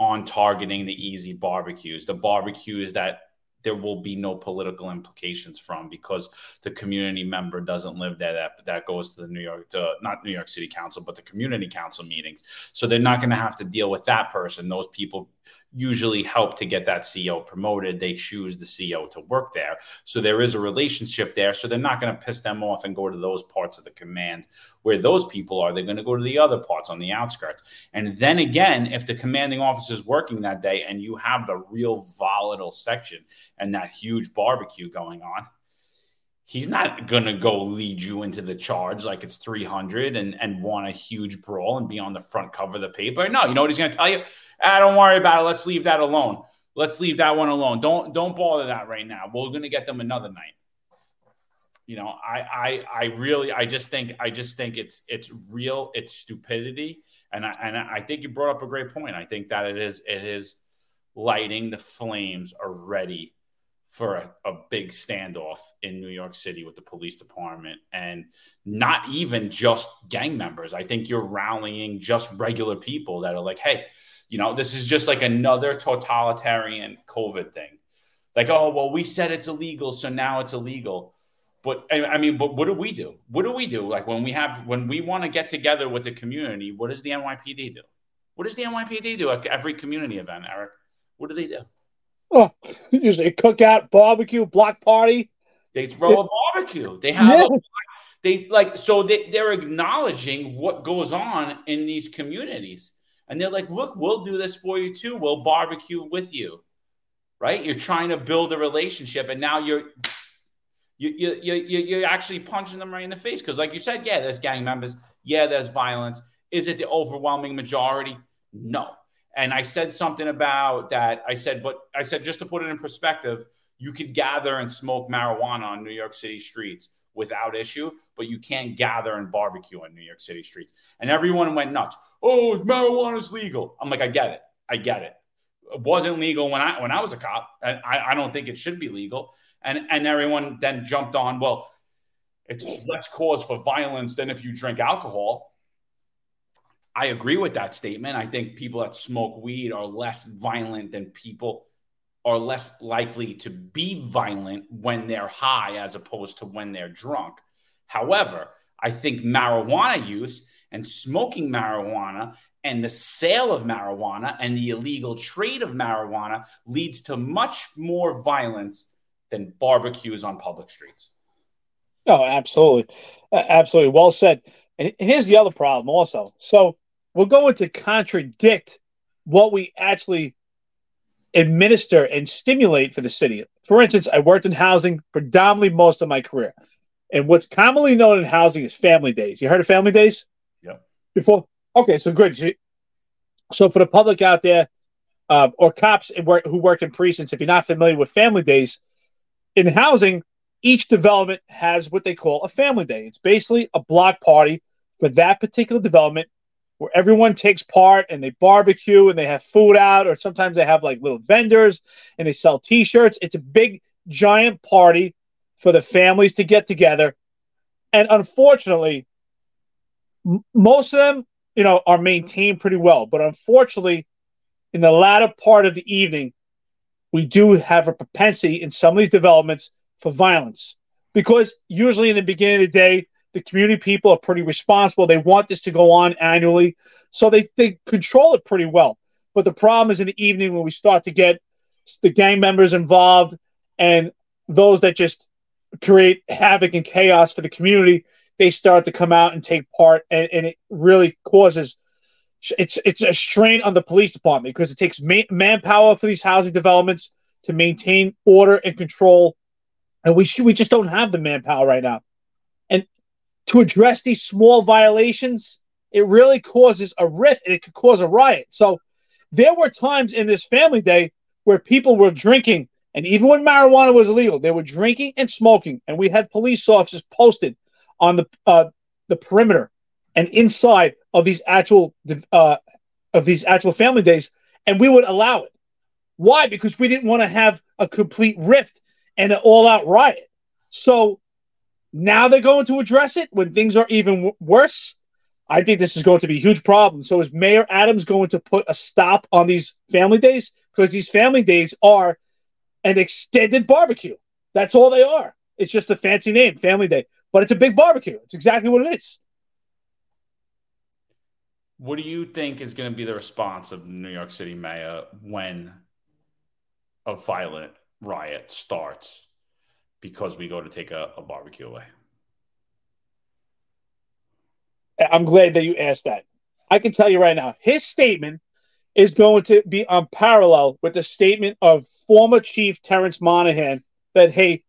C: on targeting the easy barbecues, the barbecues that there will be no political implications from because the community member doesn't live there. That that goes to the New York to not New York City Council but the community council meetings. So they're not going to have to deal with that person. Those people usually help to get that CO promoted. They choose the CO to work there. So there is a relationship there. So they're not going to piss them off and go to those parts of the command where those people are. They're going to go to the other parts on the outskirts. And then again, if the commanding officer is working that day and you have the real volatile section and that huge barbecue going on, he's not going to go lead you into the charge like it's 300 and, and want a huge brawl and be on the front cover of the paper. No, you know what he's going to tell you? Ah, don't worry about it. Let's leave that alone. Let's leave that one alone. Don't don't bother that right now. We're going to get them another night. You know, I I I really I just think I just think it's it's real. It's stupidity, and I and I think you brought up a great point. I think that it is it is lighting the flames already for a, a, big standoff in New York City with the police department and not even just gang members. I think you're rallying just regular people that are like, hey, you know, this is just like another totalitarian COVID thing. Like, oh, well, we said it's illegal, so now it's illegal. But I mean, but what do we do? What do we do? Like when we have when we want to get together with the community, what does the NYPD do? What does the NYPD do at every community event, Eric? What do they do?
B: Oh, usually cookout, barbecue, block party.
C: They throw a barbecue. They have yeah. a, they like so they, they're acknowledging what goes on in these communities. And they're like, look, we'll do this for you too. We'll barbecue with you. Right? You're trying to build a relationship, and now you're you, you, you, you're actually punching them right in the face. Because, like you said, yeah, there's gang members. Yeah, there's violence. Is it the overwhelming majority? No. And I said something about that. I said, but I said, just to put it in perspective, you could gather and smoke marijuana on New York City streets without issue, but you can't gather and barbecue on New York City streets. And everyone went nuts. Oh, marijuana's legal. I'm like, I get it. I get it. It wasn't legal when I when I was a cop. And I, I don't think it should be legal. And and everyone then jumped on, well, it's less cause for violence than if you drink alcohol. I agree with that statement. I think people that smoke weed are less violent than people are less likely to be violent when they're high as opposed to when they're drunk. However, I think marijuana use and smoking marijuana and the sale of marijuana and the illegal trade of marijuana leads to much more violence than barbecues on public streets.
B: Oh, absolutely. Absolutely. Well said. And here's the other problem also. So we're going to contradict what we actually administer and stimulate for the city. For instance, I worked in housing predominantly most of my career. And what's commonly known in housing is family days. You heard of family days? Before? Okay, so good. So for the public out there, uh, or cops who work in precincts, if you're not familiar with family days, in housing, each development has what they call a family day. It's basically a block party for that particular development where everyone takes part and they barbecue and they have food out, or sometimes they have like little vendors and they sell t shirts. It's a big, giant party for the families to get together. And unfortunately, most of them, you know, are maintained pretty well. But unfortunately, in the latter part of the evening, we do have a propensity in some of these developments for violence because usually in the beginning of the day, the community people are pretty responsible. They want this to go on annually, so they, they control it pretty well. But the problem is in the evening when we start to get the gang members involved and those that just create havoc and chaos for the community, they start to come out and take part, and, and it really causes it's it's a strain on the police department because it takes ma- manpower for these housing developments to maintain order and control, and we should, we just don't have the manpower right now. And to address these small violations, it really causes a rift and it could cause a riot. So there were times in this family day where people were drinking, and even when marijuana was illegal, they were drinking and smoking, and we had police officers posted on the uh, the perimeter and inside of these actual uh, of these actual family days, and we would allow it. Why? Because we didn't want to have a complete rift and an all-out riot. So now they're going to address it when things are even w- worse. I think this is going to be a huge problem. So is Mayor Adams going to put a stop on these family days? Because these family days are an extended barbecue. That's all they are. It's just a fancy name, Family Day, but it's a big barbecue. It's exactly what it is.
C: What do you think is going to be the response of New York City mayor when a violent riot starts because we go to take a, a barbecue away?
B: I'm glad that you asked that. I can tell you right now, his statement is going to be on parallel with the statement of former Chief Terrence Monahan that, hey,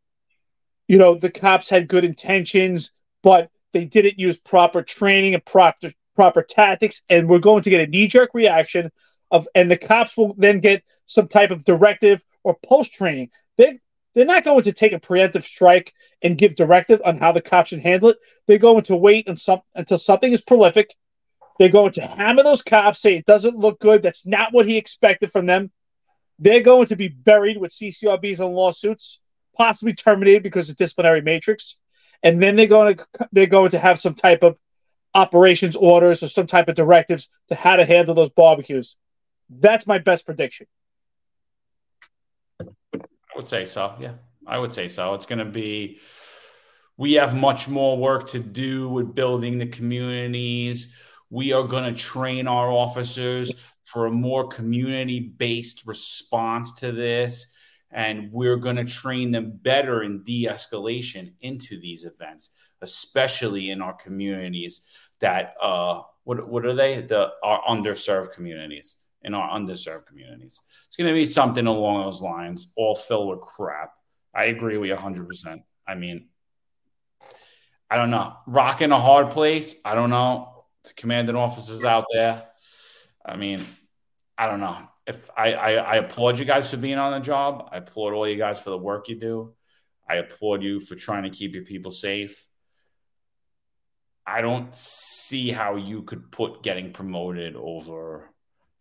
B: you know, the cops had good intentions, but they didn't use proper training and proper proper tactics, and we're going to get a knee jerk reaction of, and the cops will then get some type of directive or post training. They they're not going to take a preemptive strike and give directive on how the cops should handle it. They're going to wait some, until something is prolific. They're going to hammer those cops, say it doesn't look good. That's not what he expected from them. They're going to be buried with CCRBs and lawsuits, possibly terminated because of disciplinary matrix. And then they're going to they're going to have some type of operations orders or some type of directives to how to handle those barbecues. That's my best prediction.
C: I would say so. Yeah, I would say so. It's going to be. We have much more work to do with building the communities. We are going to train our officers for a more community based response to this. And we're going to train them better in de escalation into these events, especially in our communities that, uh, what, what are they? The, our underserved communities in our underserved communities. It's going to be something along those lines, all filled with crap. I agree with you 100%. I mean, I don't know. Rocking a hard place. I don't know. The commanding officers out there. I mean, I don't know. If I, I, I applaud you guys for being on the job. I applaud all you guys for the work you do. I applaud you for trying to keep your people safe. I don't see how you could put getting promoted over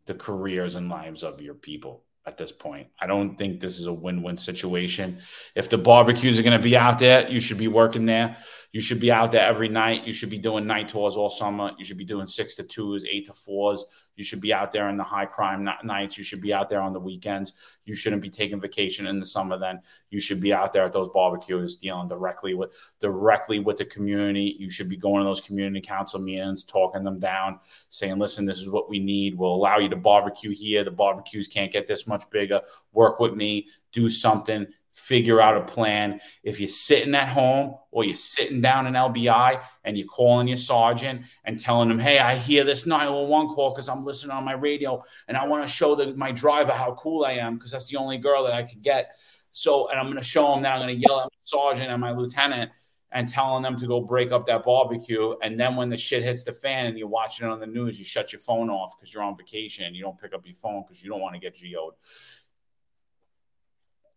C: the careers and lives of your people at this point. I don't think this is a win win situation. If the barbecues are going to be out there, you should be working there. You should be out there every night. You should be doing night tours all summer. You should be doing six to twos, eight to fours. You should be out there in the high crime nights. You should be out there on the weekends. You shouldn't be taking vacation in the summer. Then you should be out there at those barbecues, dealing directly with directly with the community. You should be going to those community council meetings, talking them down, saying, "Listen, this is what we need. We'll allow you to barbecue here. The barbecues can't get this much bigger. Work with me. Do something." Figure out a plan. If you're sitting at home or you're sitting down in LBI and you're calling your sergeant and telling them, hey, I hear this 911 call because I'm listening on my radio and I want to show the, my driver how cool I am because that's the only girl that I could get. So, and I'm going to show him that I'm going to yell at my sergeant and my lieutenant. and telling them to go break up that barbecue. And then when the shit hits the fan and you're watching it on the news, you shut your phone off because you're on vacation. You don't pick up your phone because you don't want to get GO'd.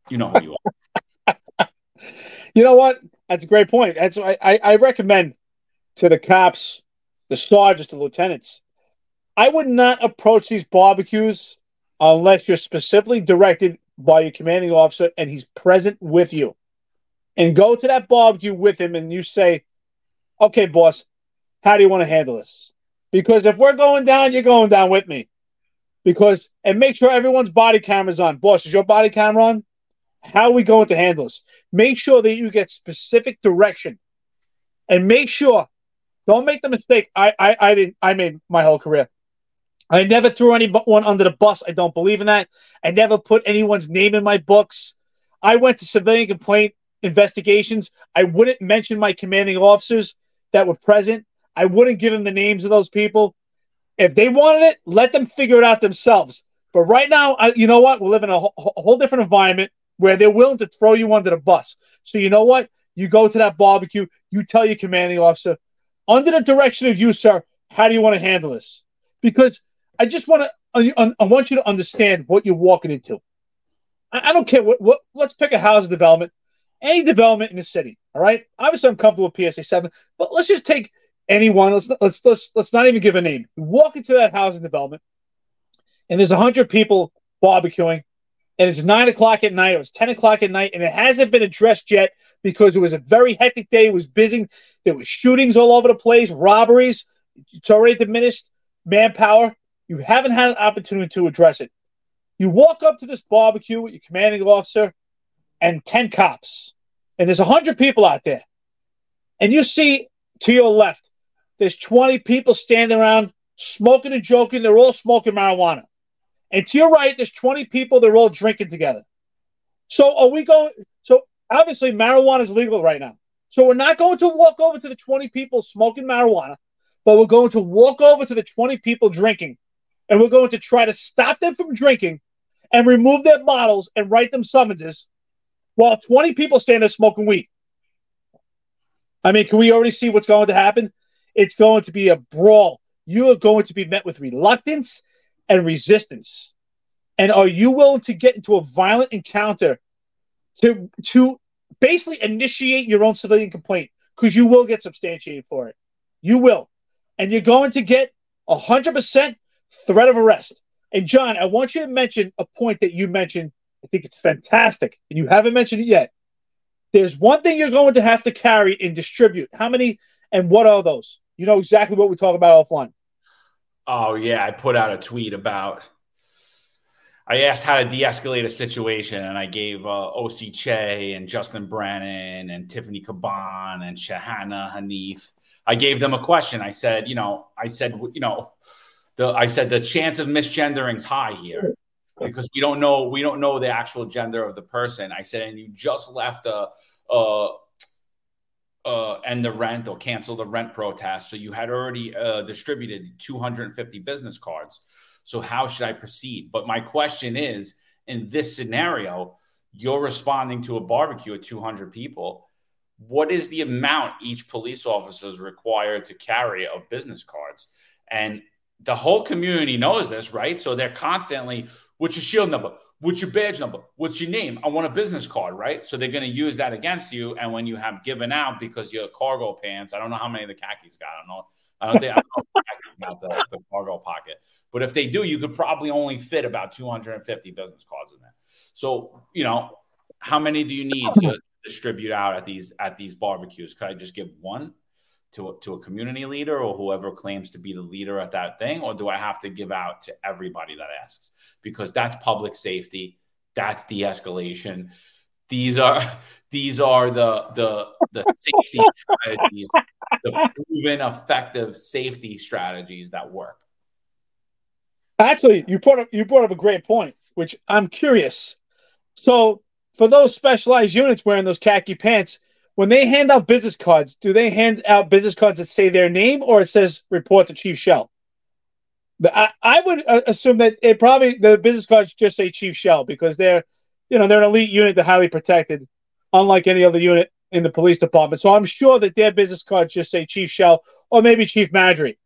C: You know who you are.
B: you know what? That's a great point. That's I, I, I recommend to the cops, the sergeants, the lieutenants. I would not approach these barbecues unless you're specifically directed by your commanding officer and he's present with you. And go to that barbecue with him and you say, okay, boss, how do you want to handle this? Because if we're going down, you're going down with me. Because, and make sure everyone's body camera's on. Boss, is your body camera on? How are we going to handle this? Make sure that you get specific direction and make sure, don't make the mistake. I, I, I didn't, I made my whole career. I never threw anyone under the bus. I don't believe in that. I never put anyone's name in my books. I went to civilian complaint investigations. I wouldn't mention my commanding officers that were present. I wouldn't give them the names of those people. If they wanted it, let them figure it out themselves. But right now, I, you know what? We live in a whole different environment where they're willing to throw you under the bus. So you know what? You go to that barbecue. You tell your commanding officer, under the direction of you, sir. How do you want to handle this? Because I just want to, I, I want you to understand what you're walking into. I, I don't care what, what. Let's pick a housing development, any development in the city. All right. Obviously, I'm comfortable with PSA seven, but let's just take anyone. Let's let's let's let's not even give a name. walk into that housing development, and there's hundred people barbecuing, and it's nine o'clock at night It was ten o'clock at night, and it hasn't been addressed yet because it was a very hectic day. It was busy. There was shootings all over the place, robberies. It's already diminished manpower. You haven't had an opportunity to address it. You walk up to this barbecue with your commanding officer and 10 cops, and there's 100 people out there. And you see to your left, there's 20 people standing around smoking and joking. They're all smoking marijuana. And to your right, there's 20 people. They're all drinking together. So are we going? So obviously, marijuana is legal right now. So we're not going to walk over to the 20 people smoking marijuana, but we're going to walk over to the 20 people drinking and we're going to try to stop them from drinking and remove their bottles and write them summonses while 20 people stand there smoking weed. I mean, can we already see what's going to happen? It's going to be a brawl. You are going to be met with reluctance and resistance. And are you willing to get into a violent encounter to to basically initiate your own civilian complaint? Because you will get substantiated for it. You will. And you're going to get 100% threat of arrest. And John, I want you to mention a point that you mentioned. I think it's fantastic, and you haven't mentioned it yet. There's one thing you're going to have to carry and distribute. How many and what are those? You know exactly what we talk about offline.
C: Oh yeah, I put out a tweet about. I asked how to de-escalate a situation, and I gave uh, OC Che and Justin Brennan and Tiffany Caban and Shahana Hanif. I gave them a question. I said, you know, I said, you know, the I said the chance of misgendering is high here because we don't know we don't know the actual gender of the person. I said, and you just left a, a uh, end the rent or cancel the rent protest. So you had already uh, distributed 250 business cards. So how should I proceed? But my question is, in this scenario, you're responding to a barbecue of 200 people. What is the amount each police officer is required to carry of business cards? And the whole community knows this, right? So they're constantly, what's your shield number? What's your badge number? What's your name? I want a business card, right? So they're going to use that against you. And when you have given out because your cargo pants, I don't know how many of the khakis got. I don't know. I don't think I don't know the, the cargo pocket. But if they do, you could probably only fit about 250 business cards in there. So, you know, how many do you need to distribute out at these at these barbecues? Could I just give one? To, to a community leader or whoever claims to be the leader at that thing? Or do I have to give out to everybody that asks? Because that's public safety, that's de escalation. These are these are the the the safety strategies, the proven effective safety strategies that work.
B: Actually, you brought up you brought up a great point, which I'm curious. So for those specialized units wearing those khaki pants, when they hand out business cards, do they hand out business cards that say their name or it says report to Chief Chell? I, I would uh, assume that it probably the business cards just say Chief Chell because they're, you know, they're an elite unit, they're highly protected, unlike any other unit in the police department. So I'm sure that their business cards just say Chief Chell or maybe Chief Maddrey.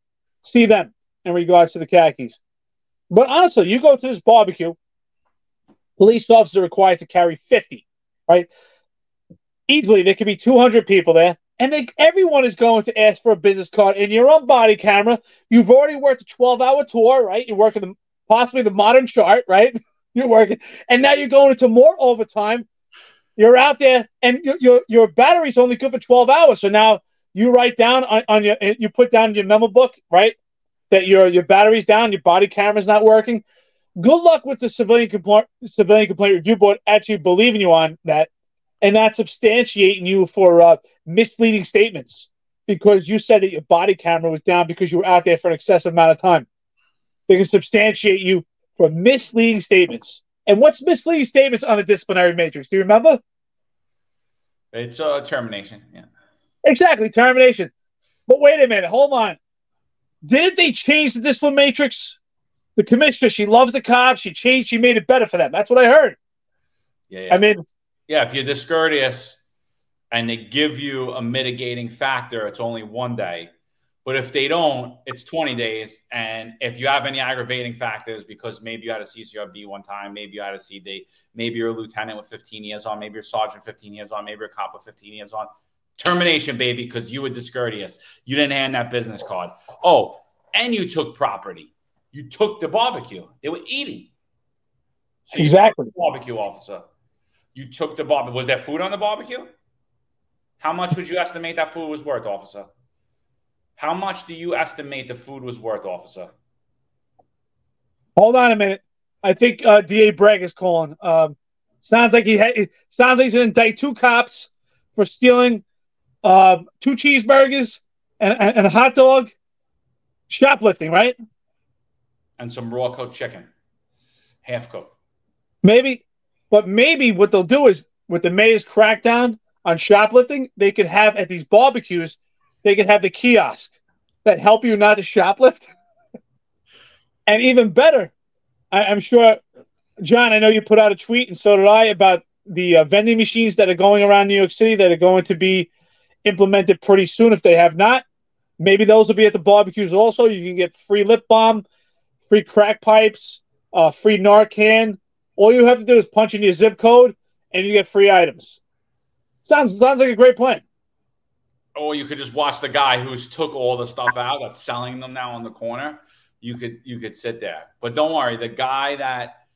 B: See them in regards to the khakis. But honestly, you go to this barbecue, police officers are required to carry 50, right? Easily, there could be 200 people there, and they, everyone is going to ask for a business card. In your own body camera, you've already worked a 12 hour tour, right? You're working the, possibly the modern chart, right? You're working, and now you're going into more overtime. You're out there, and your your, your battery's only good for 12 hours. So now you write down on, on your, eh, you put down your memo book, right? That your your battery's down, your body camera's not working. Good luck with the civilian complaint civilian complaint review board actually believing you on that, and not substantiating you for uh, misleading statements because you said that your body camera was down because you were out there for an excessive amount of time. They can substantiate you for misleading statements. And what's misleading statements on the disciplinary matrix? Do you remember?
C: It's a uh, termination. Yeah.
B: Exactly, termination. But wait a minute, hold on. Didn't they change the discipline matrix? The commissioner, she loves the cops. She changed, she made it better for them. That's what I heard.
C: Yeah, yeah.
B: I mean,
C: yeah, if you're discourteous and they give you a mitigating factor, it's only one day. But if they don't, it's 20 days. And if you have any aggravating factors, because maybe you had a CCRB one time, maybe you had a CD, maybe you're a lieutenant with 15 years on, maybe you're a sergeant 15 years on, maybe you're a cop with 15 years on, termination, baby, because you were discourteous. You didn't hand that business card. Oh, and you took property. You took the barbecue. They were eating.
B: So exactly.
C: barbecue officer. You took the barbecue. Was there food on the barbecue? How much would you estimate that food was worth, officer? How much do you estimate the food was worth, officer?
B: Hold on a minute. I think uh, DA Bragg is calling. Um, sounds like he ha- sounds like he's going to indict two cops for stealing uh, two cheeseburgers and, and, and, a hot dog, shoplifting, right?
C: And some raw cooked chicken, half cooked.
B: Maybe, but maybe what they'll do is with the mayor's crackdown on shoplifting, they could have at these barbecues they could have the kiosk that help you not to shoplift. and even better, I, am sure, John, I know you put out a tweet, and so did I, about the uh, vending machines that are going around New York City that are going to be implemented pretty soon. If they have not, maybe those will be at the barbecues also. You can get free lip balm, free crack pipes, uh, free Narcan. All you have to do is punch in your zip code, and you get free items. Sounds sounds like a great plan
C: or you could just watch the guy who's took all the stuff out that's selling them now on the corner. You could you could sit there, but don't worry. The guy that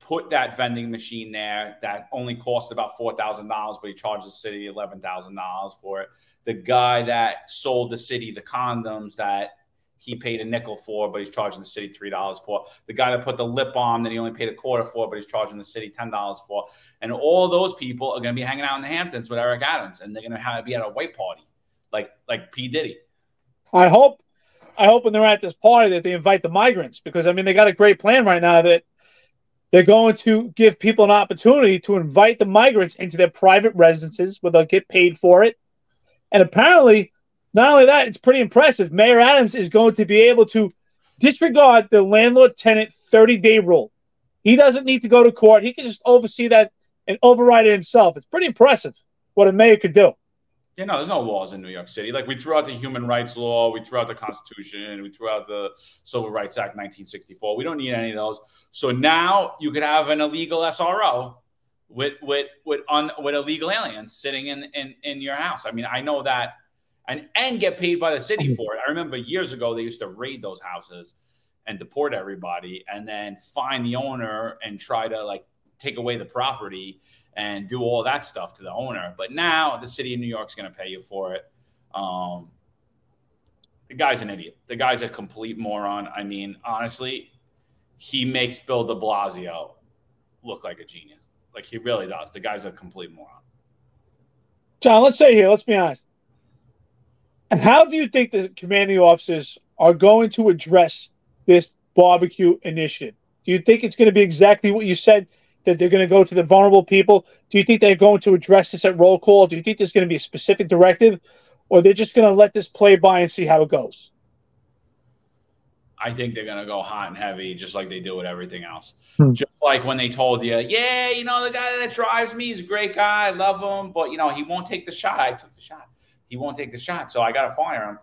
C: put that vending machine there that only cost about four thousand dollars, but he charged the city eleven thousand dollars for it. The guy that sold the city the condoms that he paid a nickel for, but he's charging the city three dollars for. The guy that put the lip balm that he only paid a quarter for, but he's charging the city ten dollars for. And all those people are going to be hanging out in the Hamptons with Eric Adams, and they're going to be at a white party like like P Diddy.
B: I hope, I hope when they're at this party that they invite the migrants because I mean they got a great plan right now that they're going to give people an opportunity to invite the migrants into their private residences where they'll get paid for it. And apparently, not only that, it's pretty impressive. Mayor Adams is going to be able to disregard the landlord tenant 30 day rule. He doesn't need to go to court. He can just oversee that and override it himself. It's pretty impressive what a mayor could do.
C: Yeah, no, there's no laws in New York City. Like we threw out the human rights law, we threw out the Constitution, we threw out the Civil Rights Act 1964. We don't need any of those. So now you could have an illegal SRO with with with un, with illegal aliens sitting in, in in your house. I mean, I know that and and get paid by the city mm-hmm. for it. I remember years ago they used to raid those houses and deport everybody and then find the owner and try to like take away the property and do all that stuff to the owner. But now the city of New York's going to pay you for it. Um, the guy's an idiot. The guy's a complete moron. I mean, honestly, he makes Bill de Blasio look like a genius. Like he really does. The guy's a complete moron.
B: John, let's say here, let's be honest. And how do you think the commanding officers are going to address this barbecue initiative? Do you think it's going to be exactly what you said that they're going to go to the vulnerable people? Do you think they're going to address this at roll call? Do you think there's going to be a specific directive, or they're just going to let this play by and see how it goes?
C: I think they're gonna go hot and heavy, just like they do with everything else.
B: Hmm.
C: Just like when they told you, yeah, you know, the guy that drives me is a great guy, I love him, but you know, he won't take the shot. I took the shot. He won't take the shot, so I gotta fire him.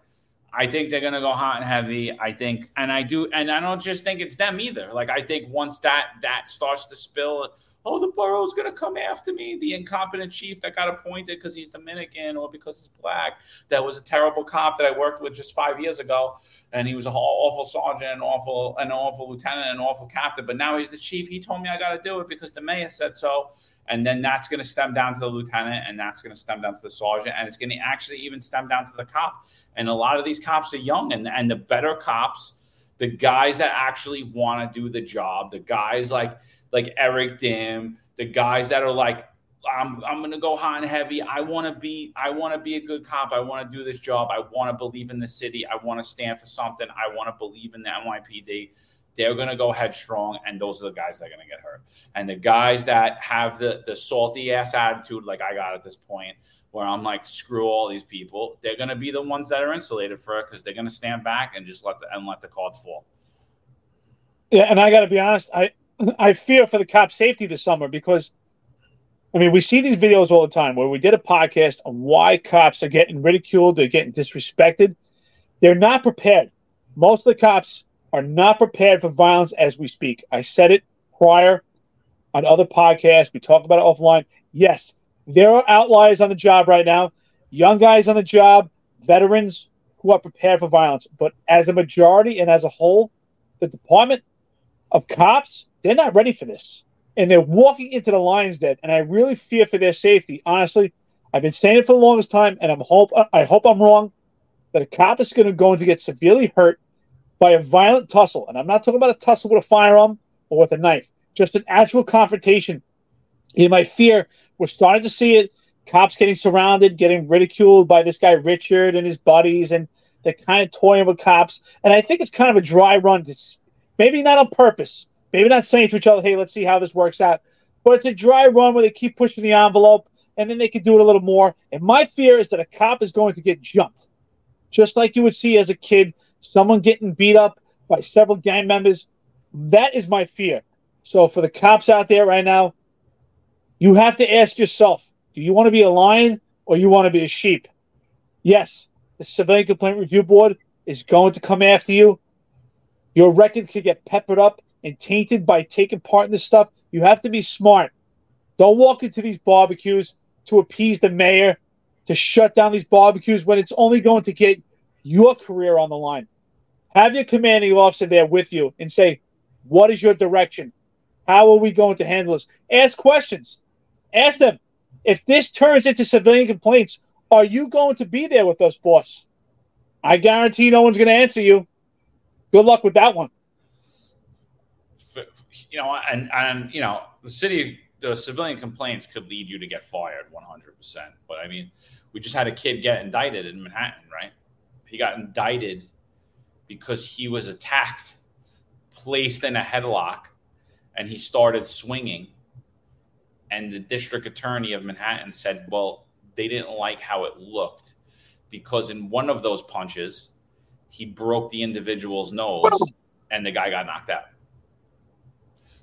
C: I think they're gonna go hot and heavy. I think, and I do, and I don't just think it's them either. Like I think once that that starts to spill, oh, the borough's gonna come after me. The incompetent chief that got appointed because he's Dominican or because he's black, that was a terrible cop that I worked with just five years ago, and he was an awful sergeant, an awful, an awful lieutenant, an awful captain. But now he's the chief. He told me I got to do it because the mayor said so. And then that's going to stem down to the lieutenant, and that's going to stem down to the sergeant, and it's going to actually even stem down to the cop. And a lot of these cops are young, and and the better cops, the guys that actually want to do the job, the guys like like Eric Dym, the guys that are like, I'm I'm gonna go hot and heavy. I want to be I want to be a good cop. I want to do this job. I want to believe in the city. I want to stand for something. I want to believe in the NYPD. They're gonna go headstrong, and those are the guys that are gonna get hurt. And the guys that have the the salty ass attitude, like I got at this point, where I'm like, screw all these people. They're gonna be the ones that are insulated for it because they're gonna stand back and just let the and let the cards fall.
B: Yeah, and I got to be honest, I I fear for the cop safety this summer because, I mean, we see these videos all the time where we did a podcast on why cops are getting ridiculed, they're getting disrespected. They're not prepared. Most of the cops are not prepared for violence as we speak. I said it prior on other podcasts. We talk about it offline. Yes, there are outliers on the job right now, young guys on the job, veterans who are prepared for violence. But as a majority and as a whole, the department of cops, they're not ready for this. And they're walking into the lion's den. And I really fear for their safety. Honestly, I've been saying it for the longest time, and I'm hope I hope I'm wrong that a cop is going to go to get severely hurt by a violent tussle. And I'm not talking about a tussle with a firearm or with a knife, just an actual confrontation. In my fear, we're starting to see it. Cops getting surrounded, getting ridiculed by this guy Richard and his buddies, and they're kind of toying with cops. And I think it's kind of a dry run to maybe not on purpose, maybe not saying to each other, hey, let's see how this works out. But it's a dry run where they keep pushing the envelope and then they can do it a little more. And my fear is that a cop is going to get jumped, just like you would see as a kid, someone getting beat up by several gang members. That is my fear. So for the cops out there right now, you have to ask yourself do you want to be a lion or you want to be a sheep? Yes, the Civilian Complaint Review Board is going to come after you. Your record could get peppered up and tainted by taking part in this stuff. You have to be smart. Don't walk into these barbecues to appease the mayor, to shut down these barbecues when it's only going to get your career on the line. Have your commanding officer there with you and say, What is your direction? How are we going to handle this? Ask questions. Ask them, if this turns into civilian complaints, are you going to be there with us, boss? I guarantee no one's going to answer you. Good luck with that one.
C: You know, and and you know, the city, the civilian complaints could lead you to get fired 100. percent But I mean, we just had a kid get indicted in Manhattan, right? He got indicted because he was attacked, placed in a headlock, and he started swinging. And the district attorney of Manhattan said, "Well, they didn't like how it looked because in one of those punches." he broke the individual's nose and the guy got knocked out.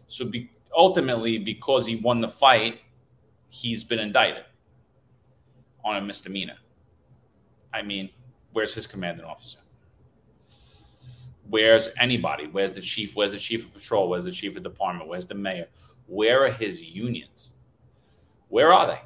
C: So be, ultimately, because he won the fight, he's been indicted on a misdemeanor. I mean, where's his commanding officer? Where's anybody? Where's the chief? Where's the chief of patrol? Where's the chief of department? Where's the mayor? Where are his unions? Where are they?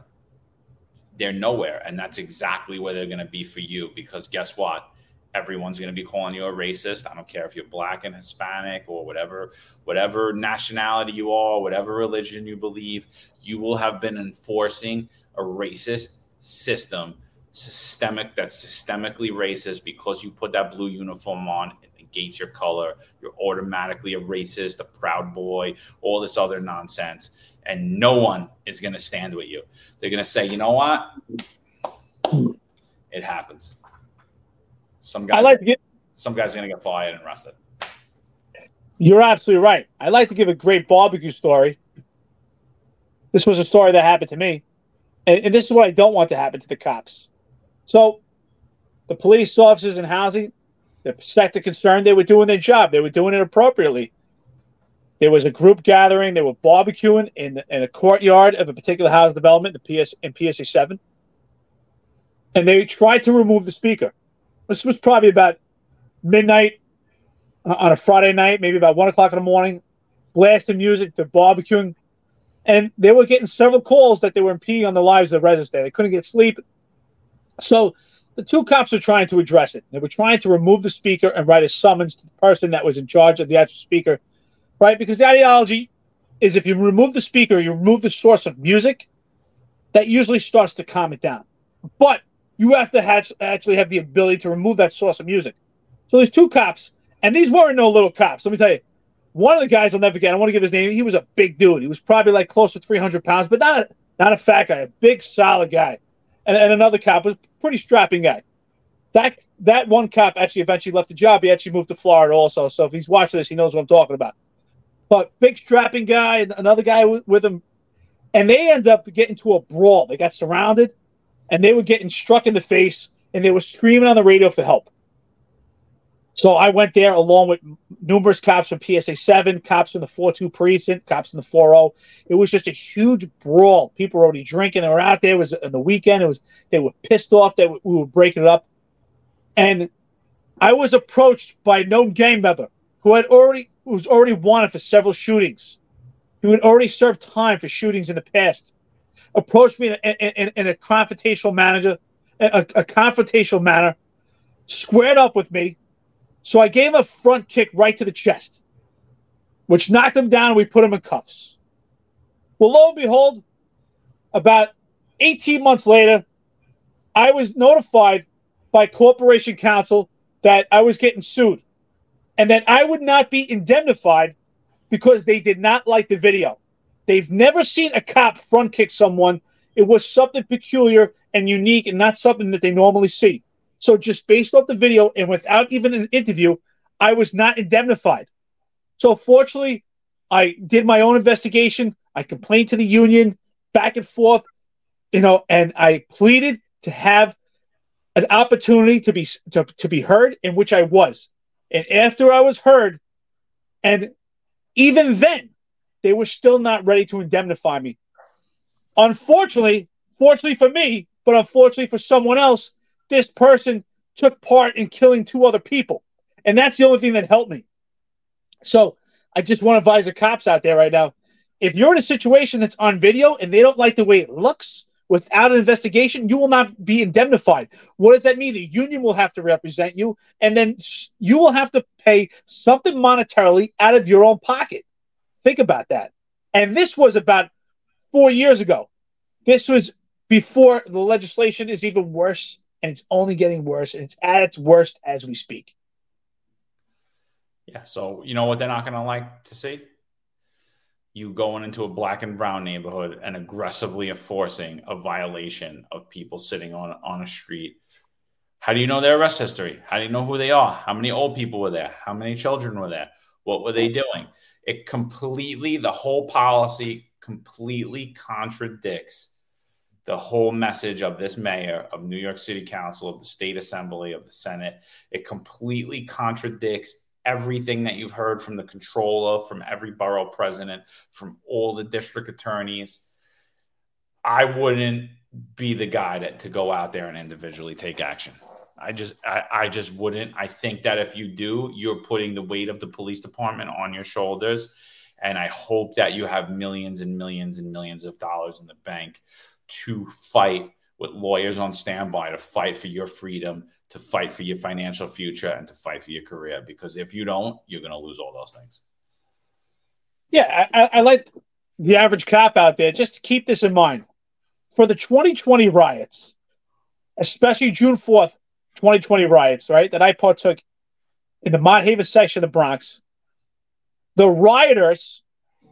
C: They're nowhere. And that's exactly where they're going to be for you because guess what? everyone's going to be calling you a racist. I don't care if you're black and Hispanic or whatever, whatever nationality you are, whatever religion you believe, you will have been enforcing a racist system, systemic that's systemically racist because you put that blue uniform on. It negates your color. You're automatically a racist, a proud boy, all this other nonsense. And no one is going to stand with you. They're going to say, you know what? It happens. Some guys,
B: I like to get,
C: some guys are going to get fired and arrested.
B: You're absolutely right. I like to give a great barbecue story. This was a story that happened to me, and, and this is what I don't want to happen to the cops. So, the police officers in housing, the sector concerned, they were doing their job. They were doing it appropriately. There was a group gathering. They were barbecuing in, the, in a courtyard of a particular house development, the PS in PSA seven, and they tried to remove the speaker. This was probably about midnight on a Friday night, maybe about one o'clock in the morning. Blasting music, they're barbecuing, and they were getting several calls that they were impeding on the lives of residents there. They couldn't get sleep, so the two cops were trying to address it. They were trying to remove the speaker and write a summons to the person that was in charge of the actual speaker, right? Because the ideology is if you remove the speaker, you remove the source of music, that usually starts to calm it down. But you have to have, actually have the ability to remove that source of music. So these two cops, and these weren't no little cops. Let me tell you, one of the guys I'll never forget. I want to give his name. He was a big dude. He was probably like close to 300 pounds, but not a, not a fat guy, a big solid guy and, and another cop was a pretty strapping guy. That that one cop actually eventually left the job. He actually moved to Florida also. So if he's watching this, he knows what I'm talking about. But big strapping guy and another guy with, with him, and they end up getting to a brawl. They got surrounded, and they were getting struck in the face, and they were screaming on the radio for help. So I went there along with numerous cops from PSA 7, cops from the 4 2 precinct, cops from the 4 0. It was just a huge brawl. People were already drinking. They were out there. It was on the weekend. It was They were pissed off that we were breaking it up. And I was approached by a known gang member who had already who was already wanted for several shootings. He had already served time for shootings in the past. Approached me in a, in, in a confrontational manager, a, a confrontational manner, squared up with me so I gave him a front kick right to the chest, which knocked him down and we put him in cuffs. Well, lo and behold, about 18 months later, I was notified by Corporation Counsel that I was getting sued and that I would not be indemnified because they did not like the video. They've never seen a cop front kick someone. It was something peculiar and unique and not something that they normally see. So just based off the video and without even an interview, I was not indemnified. So fortunately, I did my own investigation. I complained to the union back and forth, you know, and I pleaded to have an opportunity to be to, to be heard, in which I was. And after I was heard, and even then, they were still not ready to indemnify me. Unfortunately, fortunately for me, but unfortunately for someone else, this person took part in killing two other people. And that's the only thing that helped me. So I just want to advise the cops out there right now. If you're in a situation that's on video and they don't like the way it looks without an investigation, you will not be indemnified. What does that mean? The union will have to represent you, and then you will have to pay something monetarily out of your own pocket. Think about that. And this was about four years ago. This was before the legislation is even worse and it's only getting worse, and it's at its worst as we speak.
C: Yeah. So you know what they're not going to like to see? You going into a black and brown neighborhood and aggressively enforcing a violation of people sitting on on a street. How do you know their arrest history? How do you know who they are? How many old people were there? How many children were there? What were they doing? It completely, the whole policy completely contradicts the whole message of this mayor of New York City Council, of the state assembly, of the Senate. It completely contradicts everything that you've heard from the controller, from every borough president, from all the district attorneys. I wouldn't be the guy to, to go out there and individually take action. I just I, I just wouldn't. I think that if you do, you're putting the weight of the police department on your shoulders. And I hope that you have millions and millions and millions of dollars in the bank to fight with lawyers on standby to fight for your freedom, to fight for your financial future, and to fight for your career. Because if you don't, you're going to lose all those things.
B: Yeah, I, I like the average cop out there. Just to keep this in mind, for the 2020 riots, especially June 4th, 2020 riots, right, that I partook in the Mott Haven section of the Bronx, the rioters,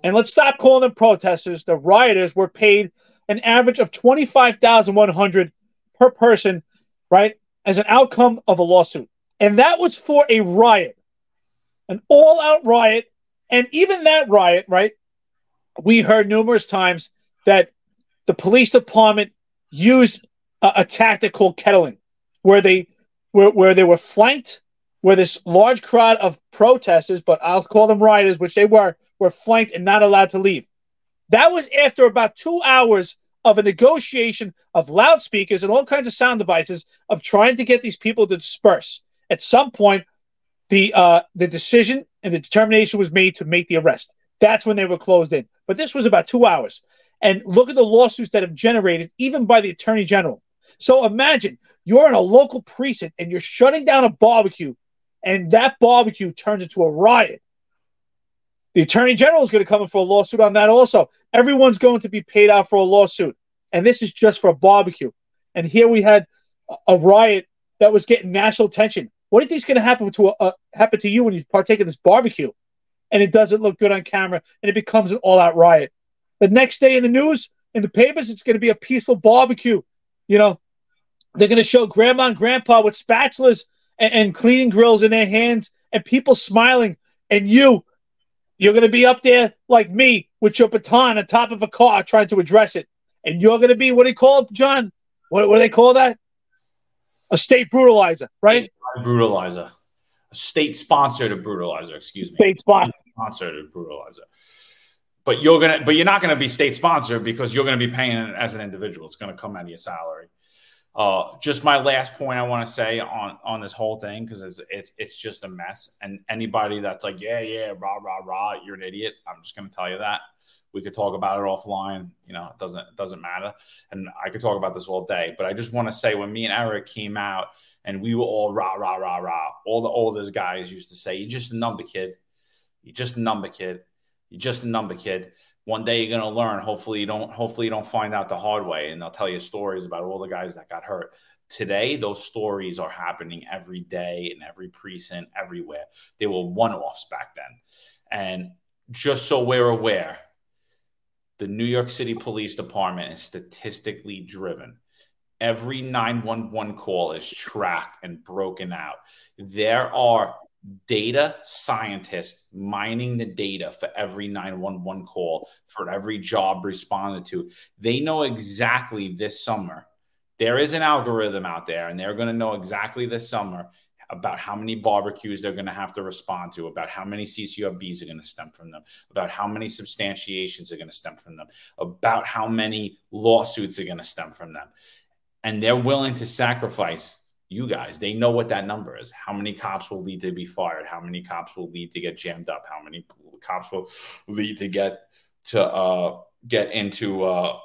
B: and let's stop calling them protesters, the rioters were paid an average of 25,100 per person, right, as an outcome of a lawsuit. And that was for a riot, an all out riot. And even that riot, right, we heard numerous times that the police department used a, a tactic called kettling, where they where, where they were flanked where this large crowd of protesters, but I'll call them rioters, which they were, were flanked and not allowed to leave. That was after about two hours of a negotiation of loudspeakers and all kinds of sound devices of trying to get these people to disperse. At some point, the uh, the decision and the determination was made to make the arrest. That's when they were closed in. But this was about two hours. And look at the lawsuits that have generated, even by the attorney general. So imagine you're in a local precinct and you're shutting down a barbecue, and that barbecue turns into a riot. The attorney general is going to come in for a lawsuit on that also. Everyone's going to be paid out for a lawsuit. And this is just for a barbecue. And here we had a riot that was getting national attention. What do you think is going to happen to a, uh, happen to you when you partake in this barbecue, and it doesn't look good on camera, and it becomes an all-out riot? The next day in the news, in the papers, it's going to be a peaceful barbecue. You know, they're going to show grandma and grandpa with spatulas and, and cleaning grills in their hands, and people smiling, and you you're going to be up there like me with your baton on top of a car trying to address it. And you're going to be, what do you call it, John? What, what do they call that? A state brutalizer, right?
C: State brutalizer. A state sponsored brutalizer, excuse me.
B: State sponsored.
C: Sponsored brutalizer. But you're gonna, but you're not gonna be state sponsored because you're gonna be paying it as an individual. It's gonna come out of your salary. Uh, just my last point I want to say on on this whole thing because it's it's it's just a mess. And anybody that's like, yeah, yeah, rah rah rah, you're an idiot. I'm just to tell you that. We could talk about it offline. You know, it doesn't it doesn't matter. And I could talk about this all day. But I just want to say when me and Eric came out and we were all rah rah rah rah, all the oldest guys used to say, "You're just a number kid. You're just a number kid. You're just a number kid." One day you're going to learn. Hopefully you don't. Hopefully you don't find out the hard way, and they'll tell you stories about all the guys that got hurt. Today, those stories are happening every day in every precinct, everywhere. They were one-offs back then, and just so we're aware, the New York City Police Department is statistically driven. Every 911 call is tracked and broken out. There are data scientists mining the data for every 911 call, for every job responded to. They know exactly this summer. There is an algorithm out there, and they're going to know exactly this summer about how many barbecues they're going to have to respond to, about how many CCRBs are going to stem from them, about how many substantiations are going to stem from them, about how many lawsuits are going to stem from them. And they're willing to sacrifice you guys. They know what that number is. How many cops will lead to be fired? How many cops will lead to get jammed up? How many cops will lead to get to uh, get into uh,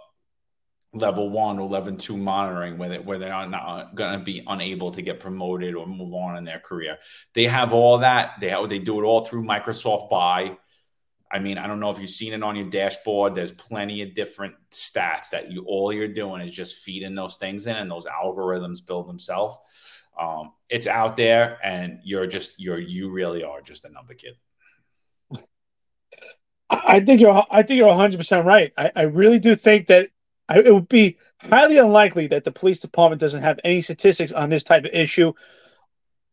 C: level one or level two monitoring where, they, where they're not, not going to be unable to get promoted or move on in their career. They have all that. They they do it all through Microsoft Buy. I mean, I don't know if you've seen it on your dashboard. There's plenty of different stats that you all you're doing is just feeding those things in, and those algorithms build themselves. Um, it's out there, and you're just you're you really are just a number kid.
B: I think you're I think you're 100 percent right. I, I really do think that I, it would be highly unlikely that the police department doesn't have any statistics on this type of issue.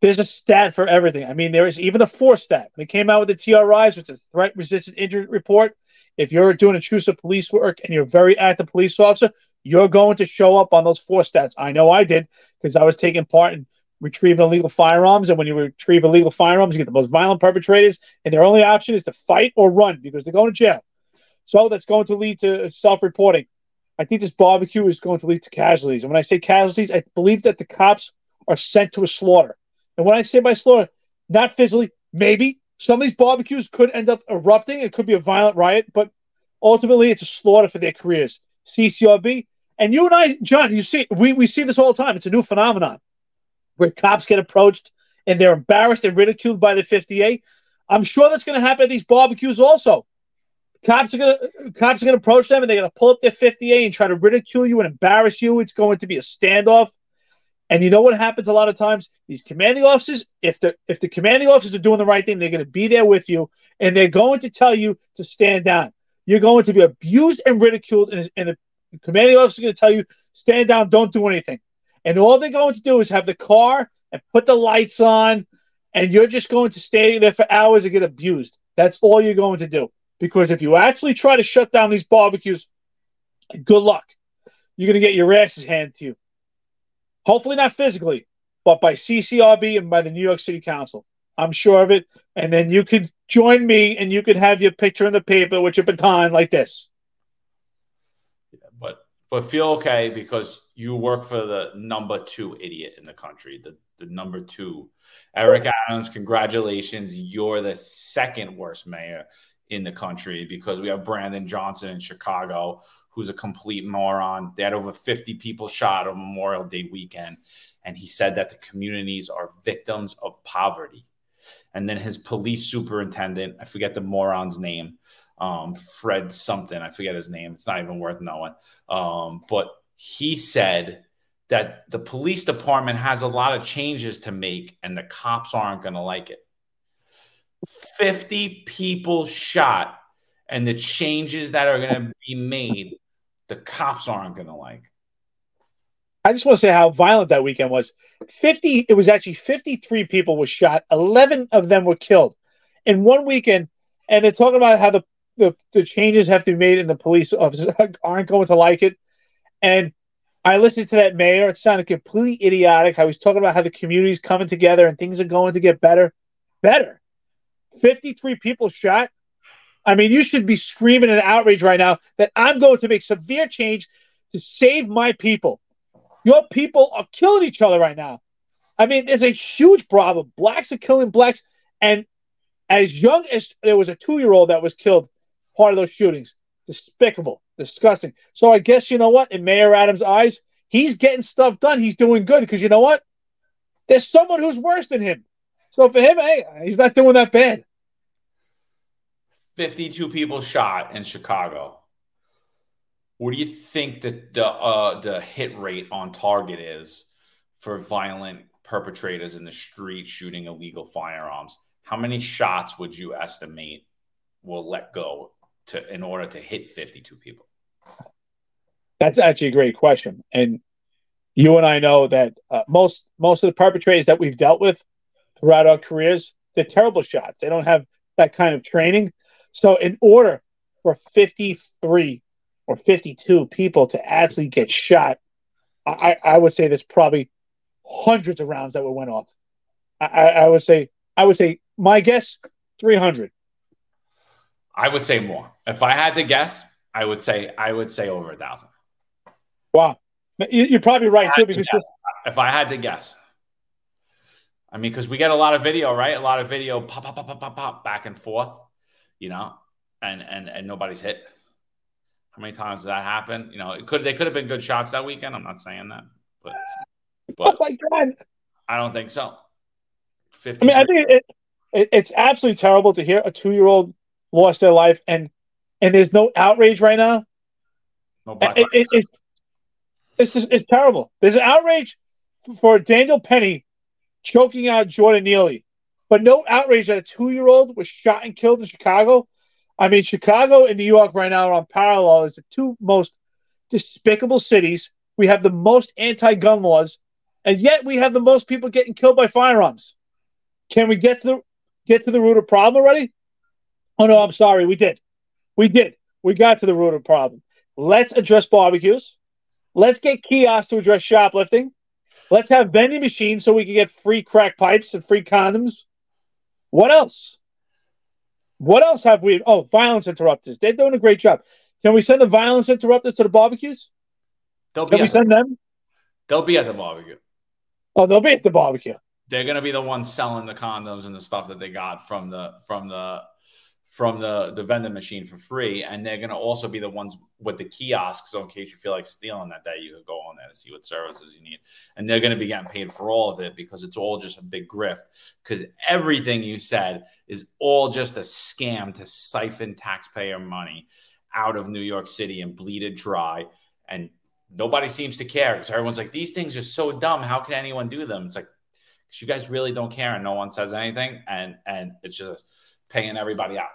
B: There's a stat for everything. I mean, there is even a force stat. They came out with the TRIs, which is threat resistant injury report. If you're doing intrusive police work and you're a very active police officer, you're going to show up on those force stats. I know I did because I was taking part in retrieving illegal firearms. And when you retrieve illegal firearms, you get the most violent perpetrators, and their only option is to fight or run because they're going to jail. So that's going to lead to self reporting. I think this barbecue is going to lead to casualties. And when I say casualties, I believe that the cops are sent to a slaughter. And when I say by slaughter, not physically, maybe some of these barbecues could end up erupting. It could be a violent riot, but ultimately it's a slaughter for their careers. CCRB. And you and I, John, you see, we, we see this all the time. It's a new phenomenon where cops get approached and they're embarrassed and ridiculed by the 58. I'm sure that's going to happen at these barbecues also. Cops are going to cops are going to approach them and they're going to pull up their 58 and try to ridicule you and embarrass you. It's going to be a standoff. And you know what happens a lot of times? These commanding officers, if the if the commanding officers are doing the right thing, they're going to be there with you and they're going to tell you to stand down. You're going to be abused and ridiculed, and, and the commanding officer is going to tell you, stand down, don't do anything. And all they're going to do is have the car and put the lights on, and you're just going to stay there for hours and get abused. That's all you're going to do. Because if you actually try to shut down these barbecues, good luck. You're going to get your asses handed to you. Hopefully, not physically, but by CCRB and by the New York City Council. I'm sure of it. And then you could join me and you could have your picture in the paper with your baton like this.
C: But but feel okay because you work for the number two idiot in the country, the, the number two. Eric Adams, congratulations. You're the second worst mayor in the country because we have Brandon Johnson in Chicago, who's a complete moron. They had over 50 people shot on Memorial Day weekend. And he said that the communities are victims of poverty. And then his police superintendent, I forget the moron's name, um, Fred something, I forget his name. It's not even worth knowing. Um, but he said that the police department has a lot of changes to make and the cops aren't going to like it. 50 people shot and the changes that are going to be made, the cops aren't going to like.
B: I just want to say how violent that weekend was. 50, it was actually 53 people were shot. 11 of them were killed in one weekend. And they're talking about how the, the, the changes have to be made and the police officers aren't going to like it. And I listened to that mayor. It sounded completely idiotic. How he's talking about how the community's coming together and things are going to get better. Better. 53 people shot. I mean, you should be screaming in outrage right now that I'm going to make severe change to save my people. Your people are killing each other right now. I mean, it's a huge problem. Blacks are killing blacks. And as young as there was a two year old that was killed, part of those shootings. Despicable, disgusting. So I guess, you know what? In Mayor Adams' eyes, he's getting stuff done. He's doing good because you know what? There's someone who's worse than him. So for him, hey, he's not doing that bad.
C: 52 people shot in Chicago. What do you think that the uh, the hit rate on target is for violent perpetrators in the street shooting illegal firearms? How many shots would you estimate will let go to in order to hit 52 people?
B: That's actually a great question, and you and I know that uh, most most of the perpetrators that we've dealt with throughout our careers, they're terrible shots. They don't have that kind of training. So, in order for 53 or 52 people to actually get shot, I, I would say there's probably hundreds of rounds that went off. I, I would say, I would say, my guess, 300.
C: I would say more. If I had to guess, I would say, I would say over a thousand.
B: Wow, you're probably right too. Because
C: to if I had to guess, I mean, because we get a lot of video, right? A lot of video, pop, pop, pop, pop, pop, pop, back and forth, you know, and and and nobody's hit. How many times did that happen? You know, it could they could have been good shots that weekend. I'm not saying that, but but
B: oh my god,
C: I don't think so.
B: 50 I mean, I think it, it, it's absolutely terrible to hear a two year old lost their life and and there's no outrage right now. No it, it, it's it's just it's terrible. There's an outrage for Daniel Penny choking out Jordan Neely, but no outrage that a two year old was shot and killed in Chicago I mean, Chicago and New York right now are on parallel as the two most despicable cities. We have the most anti-gun laws, and yet we have the most people getting killed by firearms. Can we get to the get to the root of the problem already? Oh no, I'm sorry, we did. We did. We got to the root of the problem. Let's address barbecues. Let's get kiosks to address shoplifting. Let's have vending machines so we can get free crack pipes and free condoms. What else? What else have we? Oh, violence interrupters. They're doing a great job. Can we send the violence interrupters to the barbecues?
C: They'll
B: Can we send them?
C: They'll be at the barbecue.
B: Oh, they'll be at the barbecue.
C: They're gonna be the ones selling the condoms and the stuff that they got from the from the from the the vending machine for free, and they're gonna also be the ones with the kiosks. So in case you feel like stealing that day, you could go on there to see what services you need, and they're gonna be getting paid for all of it because it's all just a big grift. Because everything you said is all just a scam to siphon taxpayer money out of New York City and bleed it dry, and nobody seems to care because everyone's like, these things are so dumb. How can anyone do them? It's like you guys really don't care, and no one says anything, and and it's just paying everybody out.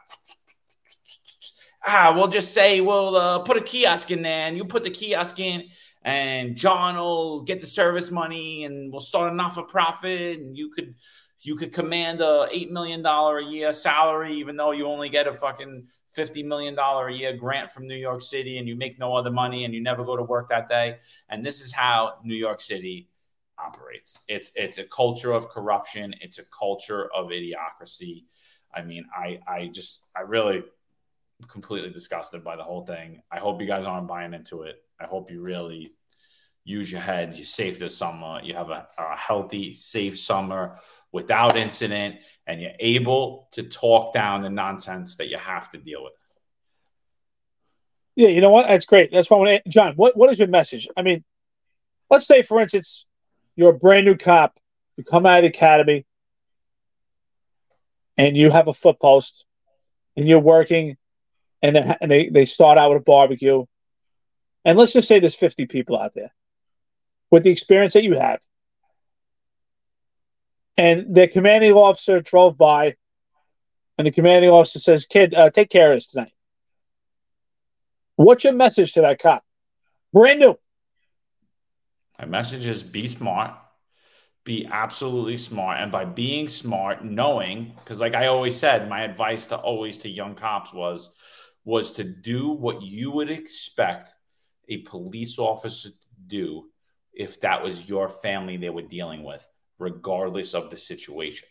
C: Ah, we'll just say we'll uh, put a kiosk in there, and you put the kiosk in, and John will get the service money, and we'll start a not for profit, and you could you could command a eight million dollar a year salary, even though you only get a fucking fifty million dollar a year grant from New York City, and you make no other money, and you never go to work that day. And this is how New York City operates. It's it's a culture of corruption. It's a culture of idiocracy. I mean, I I just I really completely disgusted by the whole thing. I hope you guys aren't buying into it. I hope you really use your heads. You're safe this summer. You have a, a healthy, safe summer without incident, and you're able to talk down the nonsense that you have to deal with.
B: Yeah, you know what? That's great. That's why I John. What what is your message? I mean, let's say, for instance, you're a brand new cop. You come out of the academy, and you have a foot post, and you're working, and and they they start out with a barbecue, and let's just say there's 50 people out there with the experience that you have, and the commanding officer drove by, and the commanding officer says, "Kid, uh, take care of this tonight." What's your message to that cop? Brand new.
C: My message is be smart, be absolutely smart. And by being smart, knowing, because like I always said, my advice to always to young cops was was to do what you would expect a police officer to do if that was your family they were dealing with, regardless of the situation.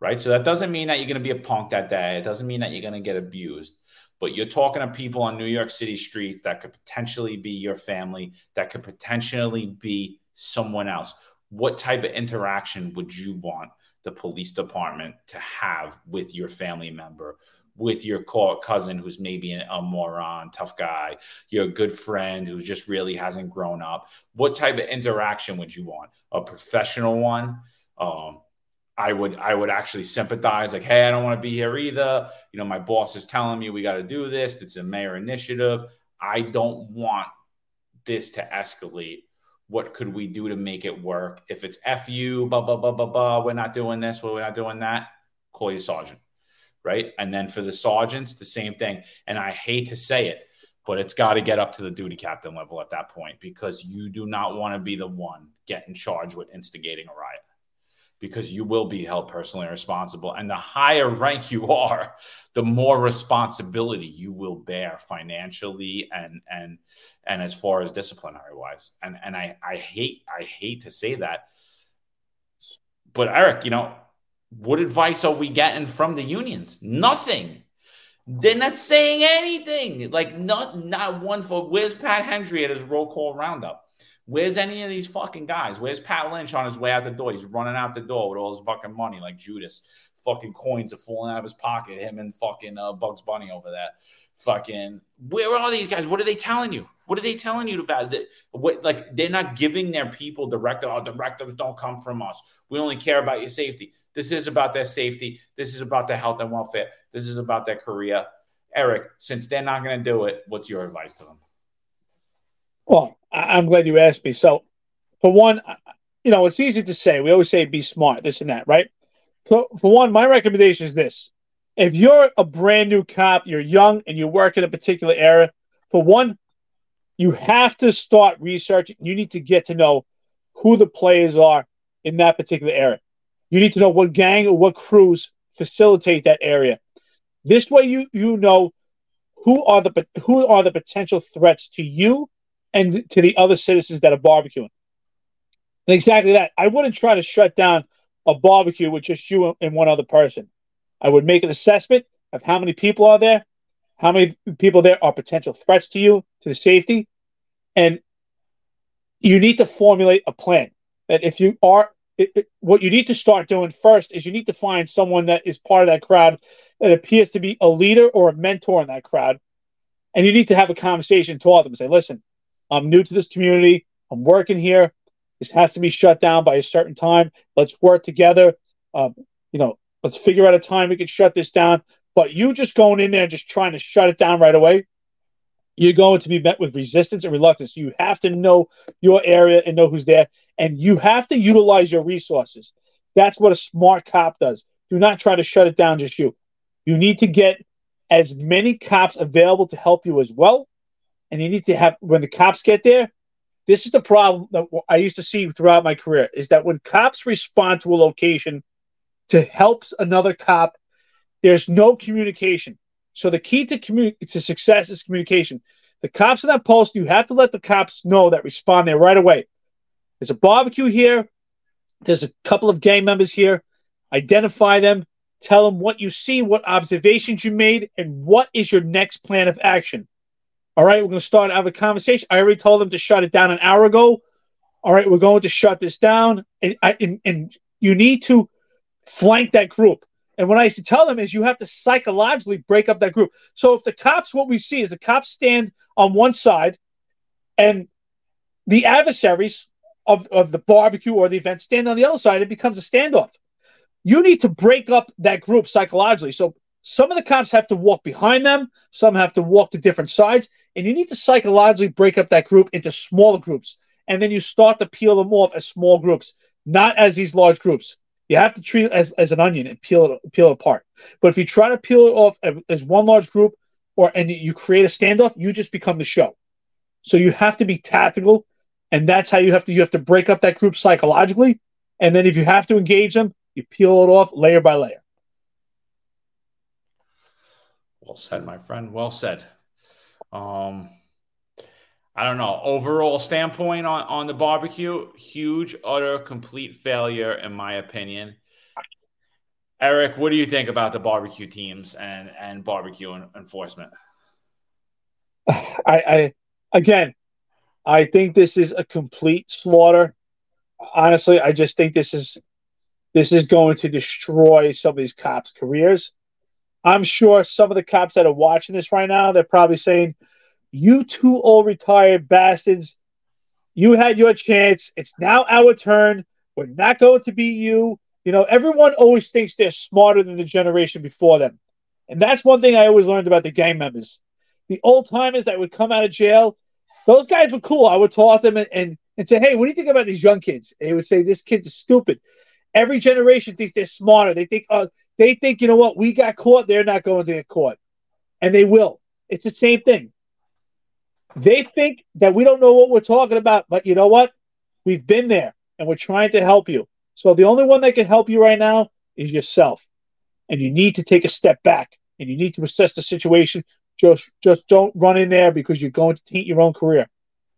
C: Right. So that doesn't mean that you're going to be a punk that day. It doesn't mean that you're going to get abused but you're talking to people on New York City streets that could potentially be your family, that could potentially be someone else. What type of interaction would you want the police department to have with your family member, with your cousin who's maybe a moron, tough guy, your good friend who just really hasn't grown up? What type of interaction would you want? A professional one? Um, I would I would actually sympathize like hey I don't want to be here either you know my boss is telling me we got to do this it's a mayor initiative I don't want this to escalate what could we do to make it work? If it's fu blah blah blah blah blah we're not doing this we're not doing that call your sergeant right? And then for the sergeants the same thing. And I hate to say it but it's got to get up to the duty captain level at that point because you do not want to be the one getting charged with instigating a riot because you will be held personally responsible. And the higher rank you are, the more responsibility you will bear financially and and and as far as disciplinary wise. And and I I hate I hate to say that, but Eric, you know, what advice are we getting from the unions? Nothing. They're not saying anything. Like not not one for where's Pat Hendry at his roll call roundup? Where's any of these fucking guys? Where's Pat Lynch on his way out the door? He's running out the door with all his fucking money, like Judas. Fucking coins are falling out of his pocket. Him and fucking uh, Bugs Bunny over there. Fucking, where are these guys? What are they telling you? What are they telling you about? it? what, like, they're not giving their people directive. Oh, directives don't come from us. We only care about your safety. This is about their safety. This is about their health and welfare. This is about their career. Eric, since they're not going to do it, what's your advice to them?
B: Well, I'm glad you asked me. So, for one, you know, it's easy to say. We always say be smart, this and that, right? So, for one, my recommendation is this. If you're a brand new cop, you're young, and you work in a particular area, for one, you have to start researching. You need to get to know who the players are in that particular area. You need to know what gang or what crews facilitate that area. This way, you you know who are the who are the potential threats to you and to the other citizens that are barbecuing. And exactly that. I wouldn't try to shut down a barbecue with just you and one other person. I would make an assessment of how many people are there, how many people there are potential threats to you, to the safety, and you need to formulate a plan. That if you are, it, it, what you need to start doing first is you need to find someone that is part of that crowd that appears to be a leader or a mentor in that crowd, and you need to have a conversation, to them, and say, "Listen, I'm new to this community. I'm working here. This has to be shut down by a certain time. Let's work together. Um, you know, let's figure out a time we can shut this down. But you just going in there and just trying to shut it down right away, you're going to be met with resistance and reluctance. You have to know your area and know who's there, and you have to utilize your resources. That's what a smart cop does. Do not try to shut it down just you. You need to get as many cops available to help you as well and you need to have when the cops get there. This is the problem that I used to see throughout my career is that when cops respond to a location to help another cop, there's no communication. So the key to commu- to success is communication. The cops in that post, you have to let the cops know that respond there right away. There's a barbecue here. There's a couple of gang members here. Identify them. Tell them what you see, what observations you made, and what is your next plan of action. All right, we're going to start have a conversation. I already told them to shut it down an hour ago. All right, we're going to shut this down, and, and, and you need to flank that group. And what I used to tell them is you have to psychologically break up that group. So if the cops, what we see is the cops stand on one side, and the adversaries of, of the barbecue or the event stand on the other side, it becomes a standoff. You need to break up that group psychologically. So some of the cops have to walk behind them, some have to walk to different sides, and you need to psychologically break up that group into smaller groups. And then you start to peel them off as small groups, not as these large groups. You have to treat it as, as an onion and peel it peel it apart. But if you try to peel it off as one large group, or and you create a standoff, you just become the show. So you have to be tactical, and that's how you have to you have to break up that group psychologically, and then if you have to engage them, you peel it off layer by layer.
C: Well said, my friend. Well said. Um, I don't know. Overall standpoint on, on the barbecue, huge, utter, complete failure, in my opinion. Eric, what do you think about the barbecue teams and, and barbecue enforcement?
B: I, I again, I think this is a complete slaughter. Honestly, I just think this is this is going to destroy some of these cops' careers. I'm sure some of the cops that are watching this right now, they're probably saying, You two old retired bastards, you had your chance. It's now our turn. We're not going to be you. You know, everyone always thinks they're smarter than the generation before them. And that's one thing I always learned about the gang members. The old timers that would come out of jail, those guys were cool. I would talk to them and, and, and say, Hey, what do you think about these young kids? And they would say, This kid's stupid. Every generation thinks they're smarter. They think, uh, they think, you know what? We got caught. They're not going to get caught, and they will. It's the same thing. They think that we don't know what we're talking about, but you know what? We've been there, and we're trying to help you. So the only one that can help you right now is yourself, and you need to take a step back and you need to assess the situation. Just, just don't run in there because you're going to taint your own career.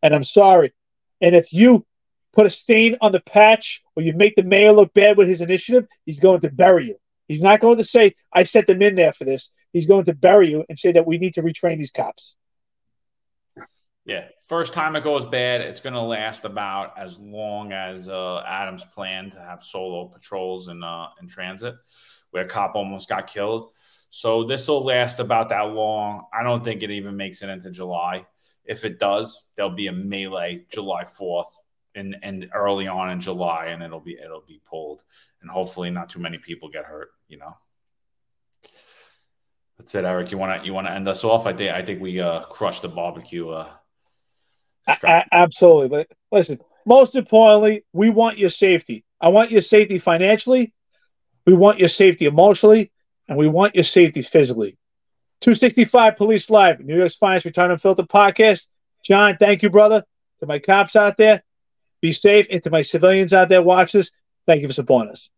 B: And I'm sorry. And if you put a stain on the patch or you make the mayor look bad with his initiative, he's going to bury you. He's not going to say, I sent them in there for this. He's going to bury you and say that we need to retrain these cops.
C: Yeah. First time it goes bad, it's going to last about as long as uh, Adams planned to have solo patrols in, uh, in transit, where a cop almost got killed. So this will last about that long. I don't think it even makes it into July. If it does, there'll be a melee July 4th and and early on in July, and it'll be it'll be pulled, and hopefully not too many people get hurt. You know. That's it, Eric. You want to you want to end us off? I think I think we uh, crushed the barbecue. Uh,
B: absolutely. But listen, most importantly, we want your safety. I want your safety financially. We want your safety emotionally, and we want your safety physically. 265 Police Live, New York's finest Unfiltered podcast. John, thank you, brother. To my cops out there, be safe. And to my civilians out there watching this, thank you for supporting us.